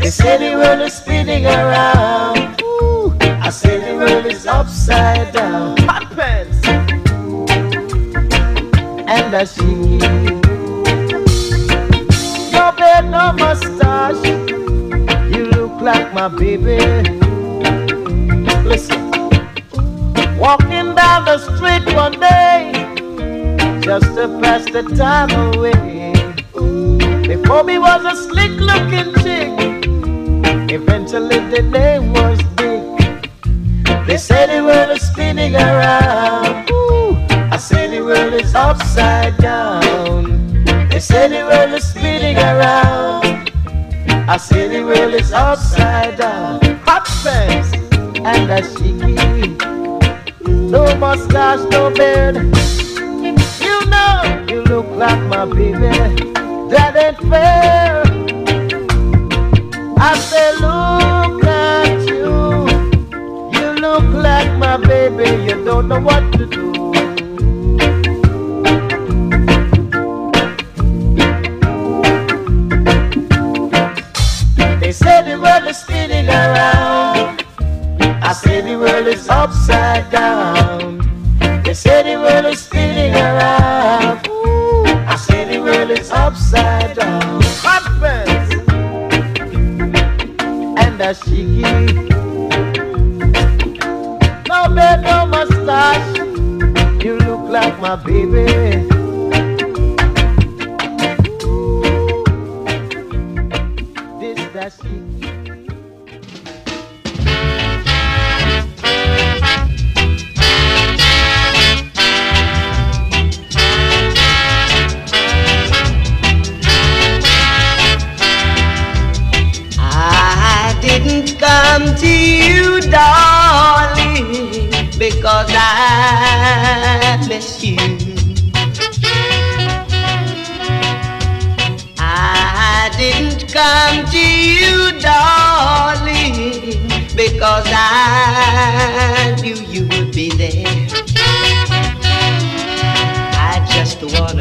They say the world is spinning around. Ooh, I say the world is upside down. Hot pants and a sheet. No beard, no mustache. You look like my baby. Listen, walking down the street one day just to pass the time away. Before me was a slick looking chick. Eventually the name was Dick. They say the world is spinning around. Ooh, I say the world is upside down. They say the world is spinning around. I say the world is upside down. Hot pants and a shiki. No mustache, no beard. You know you look like my baby. That ain't fair. I say look at you. You look like my baby. You don't know what to do. Say the world is upside down. They say the world is spinning around. Ooh, I say the world is upside down. Hot pants and a shiki. No beard, no mustache. You look like my baby. I miss you. I didn't come to you, darling, because I knew you would be there. I just wanna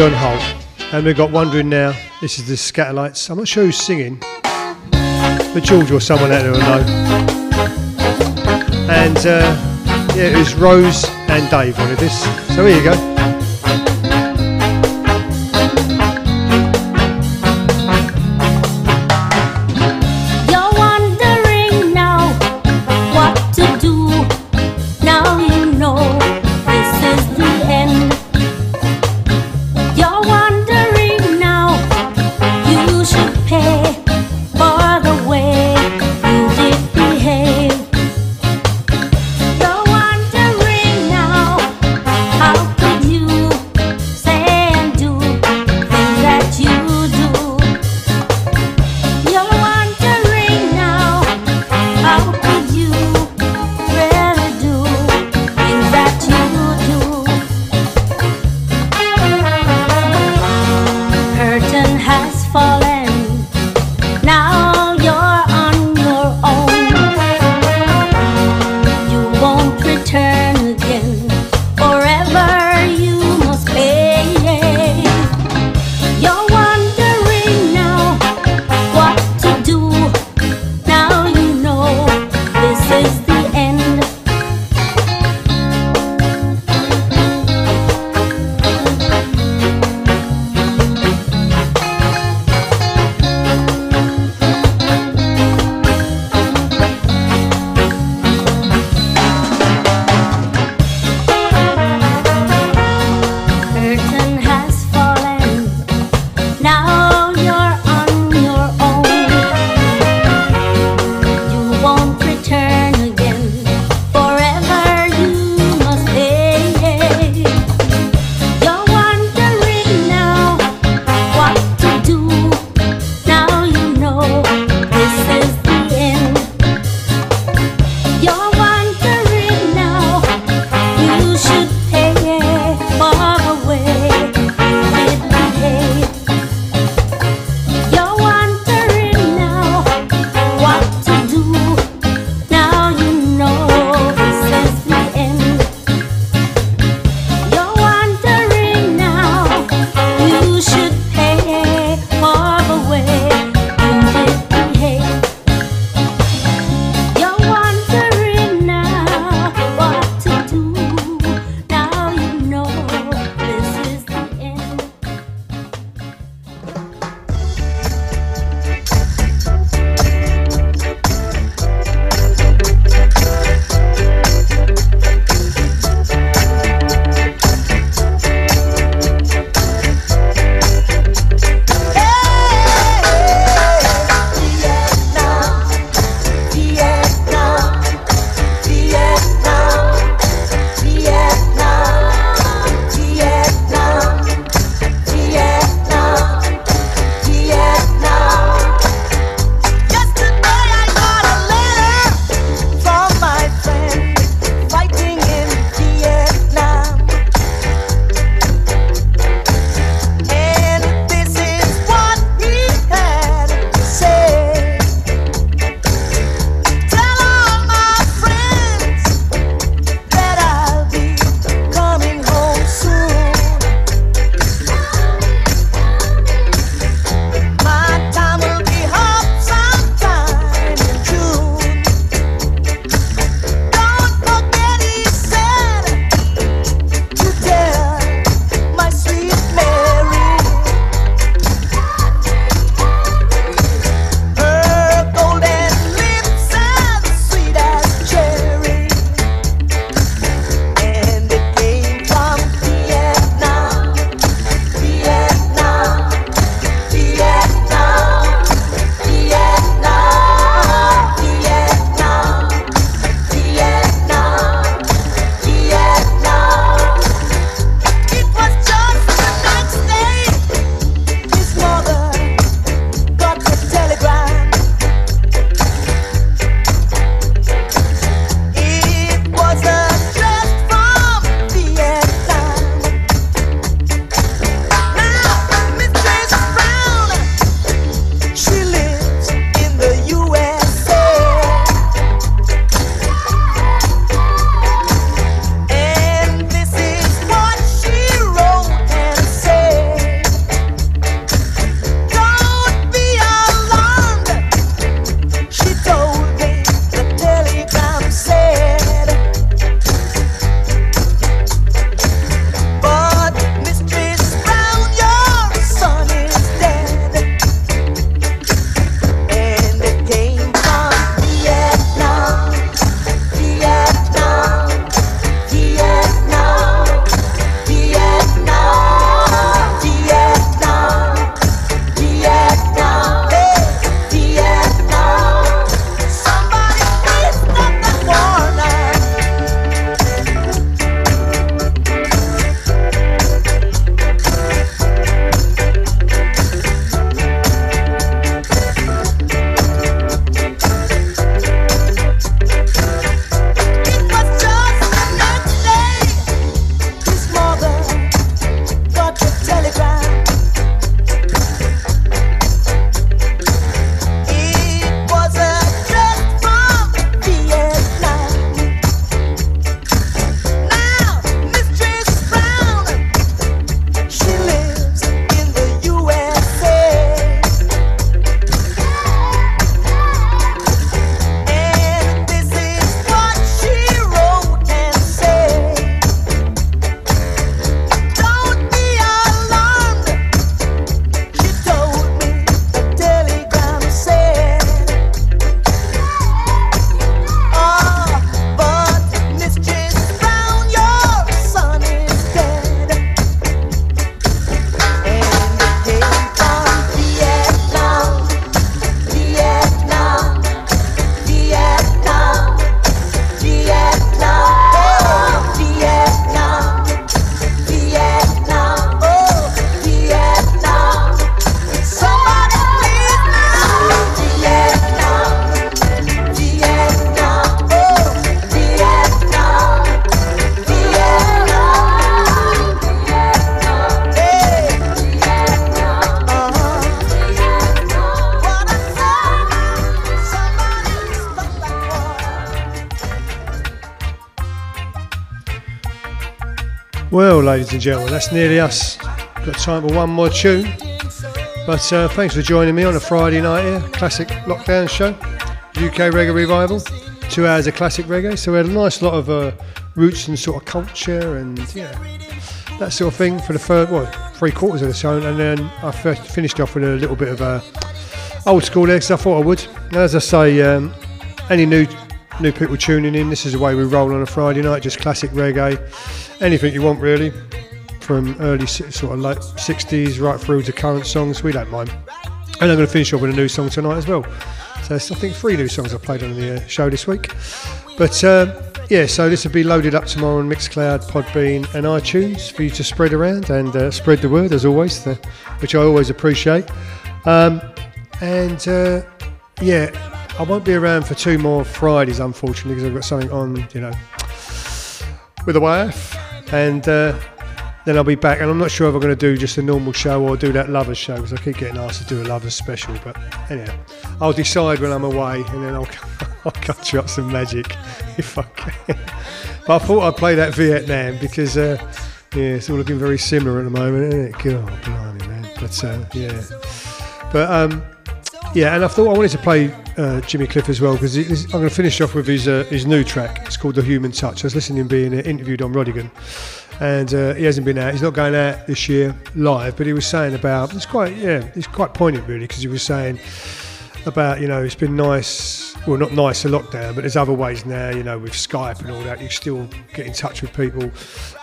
John Holt. And we've got Wondering Now. This is the Scatterlights. I'm not sure who's singing, but George or someone out there will know. And uh, yeah, it was Rose and Dave wanted this. So here you go. Ladies and gentlemen, that's nearly us. Got time for one more tune. But uh, thanks for joining me on a Friday night here, classic lockdown show, UK Reggae Revival. Two hours of classic reggae. So we had a nice lot of uh, roots and sort of culture and yeah, that sort of thing for the third, well, three quarters of the show. And then I finished off with a little bit of uh, old school there because I thought I would. And as I say, um, any new new people tuning in, this is the way we roll on a Friday night, just classic reggae, anything you want really, from early sort of late 60s right through to current songs, we don't mind. And I'm going to finish off with a new song tonight as well. So I think three new songs I played on the uh, show this week. But um, yeah, so this will be loaded up tomorrow on Mixcloud, Podbean, and iTunes for you to spread around and uh, spread the word as always, the, which I always appreciate. Um, and uh, yeah, I won't be around for two more Fridays, unfortunately, because I've got something on, you know, with the wife, and uh, then I'll be back. And I'm not sure if I'm going to do just a normal show or do that lovers show because I keep getting asked to do a lovers special. But anyhow, I'll decide when I'm away, and then I'll (laughs) I'll cut you up some magic (laughs) if I can. But I thought I'd play that Vietnam because uh, yeah, it's all looking very similar at the moment, isn't it? God, blimey, man. But uh, yeah, but um, yeah, and I thought I wanted to play uh, Jimmy Cliff as well because I'm going to finish off with his uh, his new track. It's called The Human Touch. I was listening to him being uh, interviewed on Rodigan, and uh, he hasn't been out. He's not going out this year live, but he was saying about it's quite yeah, it's quite poignant really because he was saying about you know it's been nice well not nice a lockdown but there's other ways now you know with Skype and all that. You still get in touch with people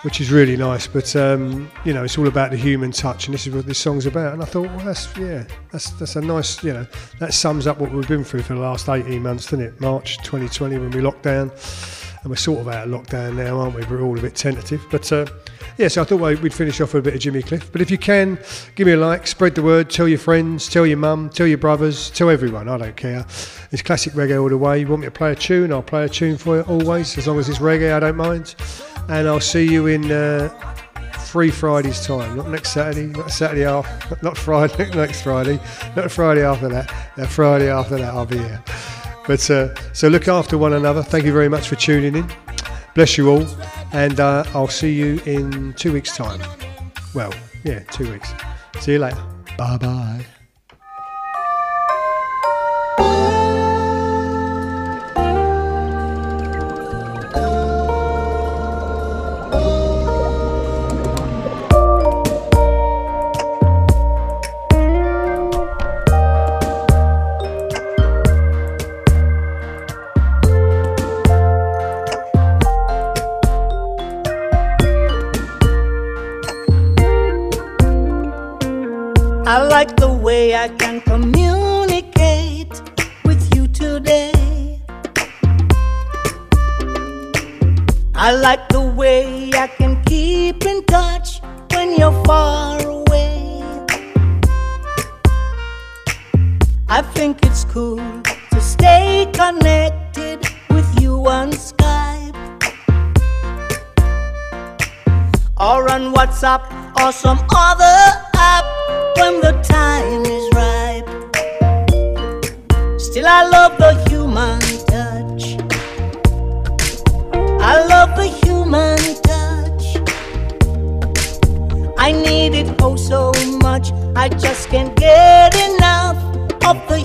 which is really nice. But um, you know it's all about the human touch and this is what this song's about. And I thought well that's yeah that's that's a nice you know that sums up what we've been through for the last 18 months doesn't it? March 2020 when we locked down and we're sort of out of lockdown now aren't we we're all a bit tentative but uh, yeah, so I thought we'd finish off with a bit of Jimmy Cliff. But if you can, give me a like, spread the word, tell your friends, tell your mum, tell your brothers, tell everyone. I don't care. It's classic reggae all the way. You want me to play a tune? I'll play a tune for you always, as long as it's reggae. I don't mind. And I'll see you in uh, Fridays' time. Not next Saturday, not Saturday after, (laughs) not Friday, (laughs) next Friday, not Friday after that. That Friday after that, I'll be here. But uh, so look after one another. Thank you very much for tuning in. Bless you all, and uh, I'll see you in two weeks' time. Well, yeah, two weeks. See you later. Bye bye. Like the way I can communicate with you today. I like the way I can keep in touch when you're far away. I think it's cool to stay connected with you on Skype or on WhatsApp or some other when the time is ripe. Still, I love the human touch. I love the human touch. I need it oh so much. I just can't get enough of the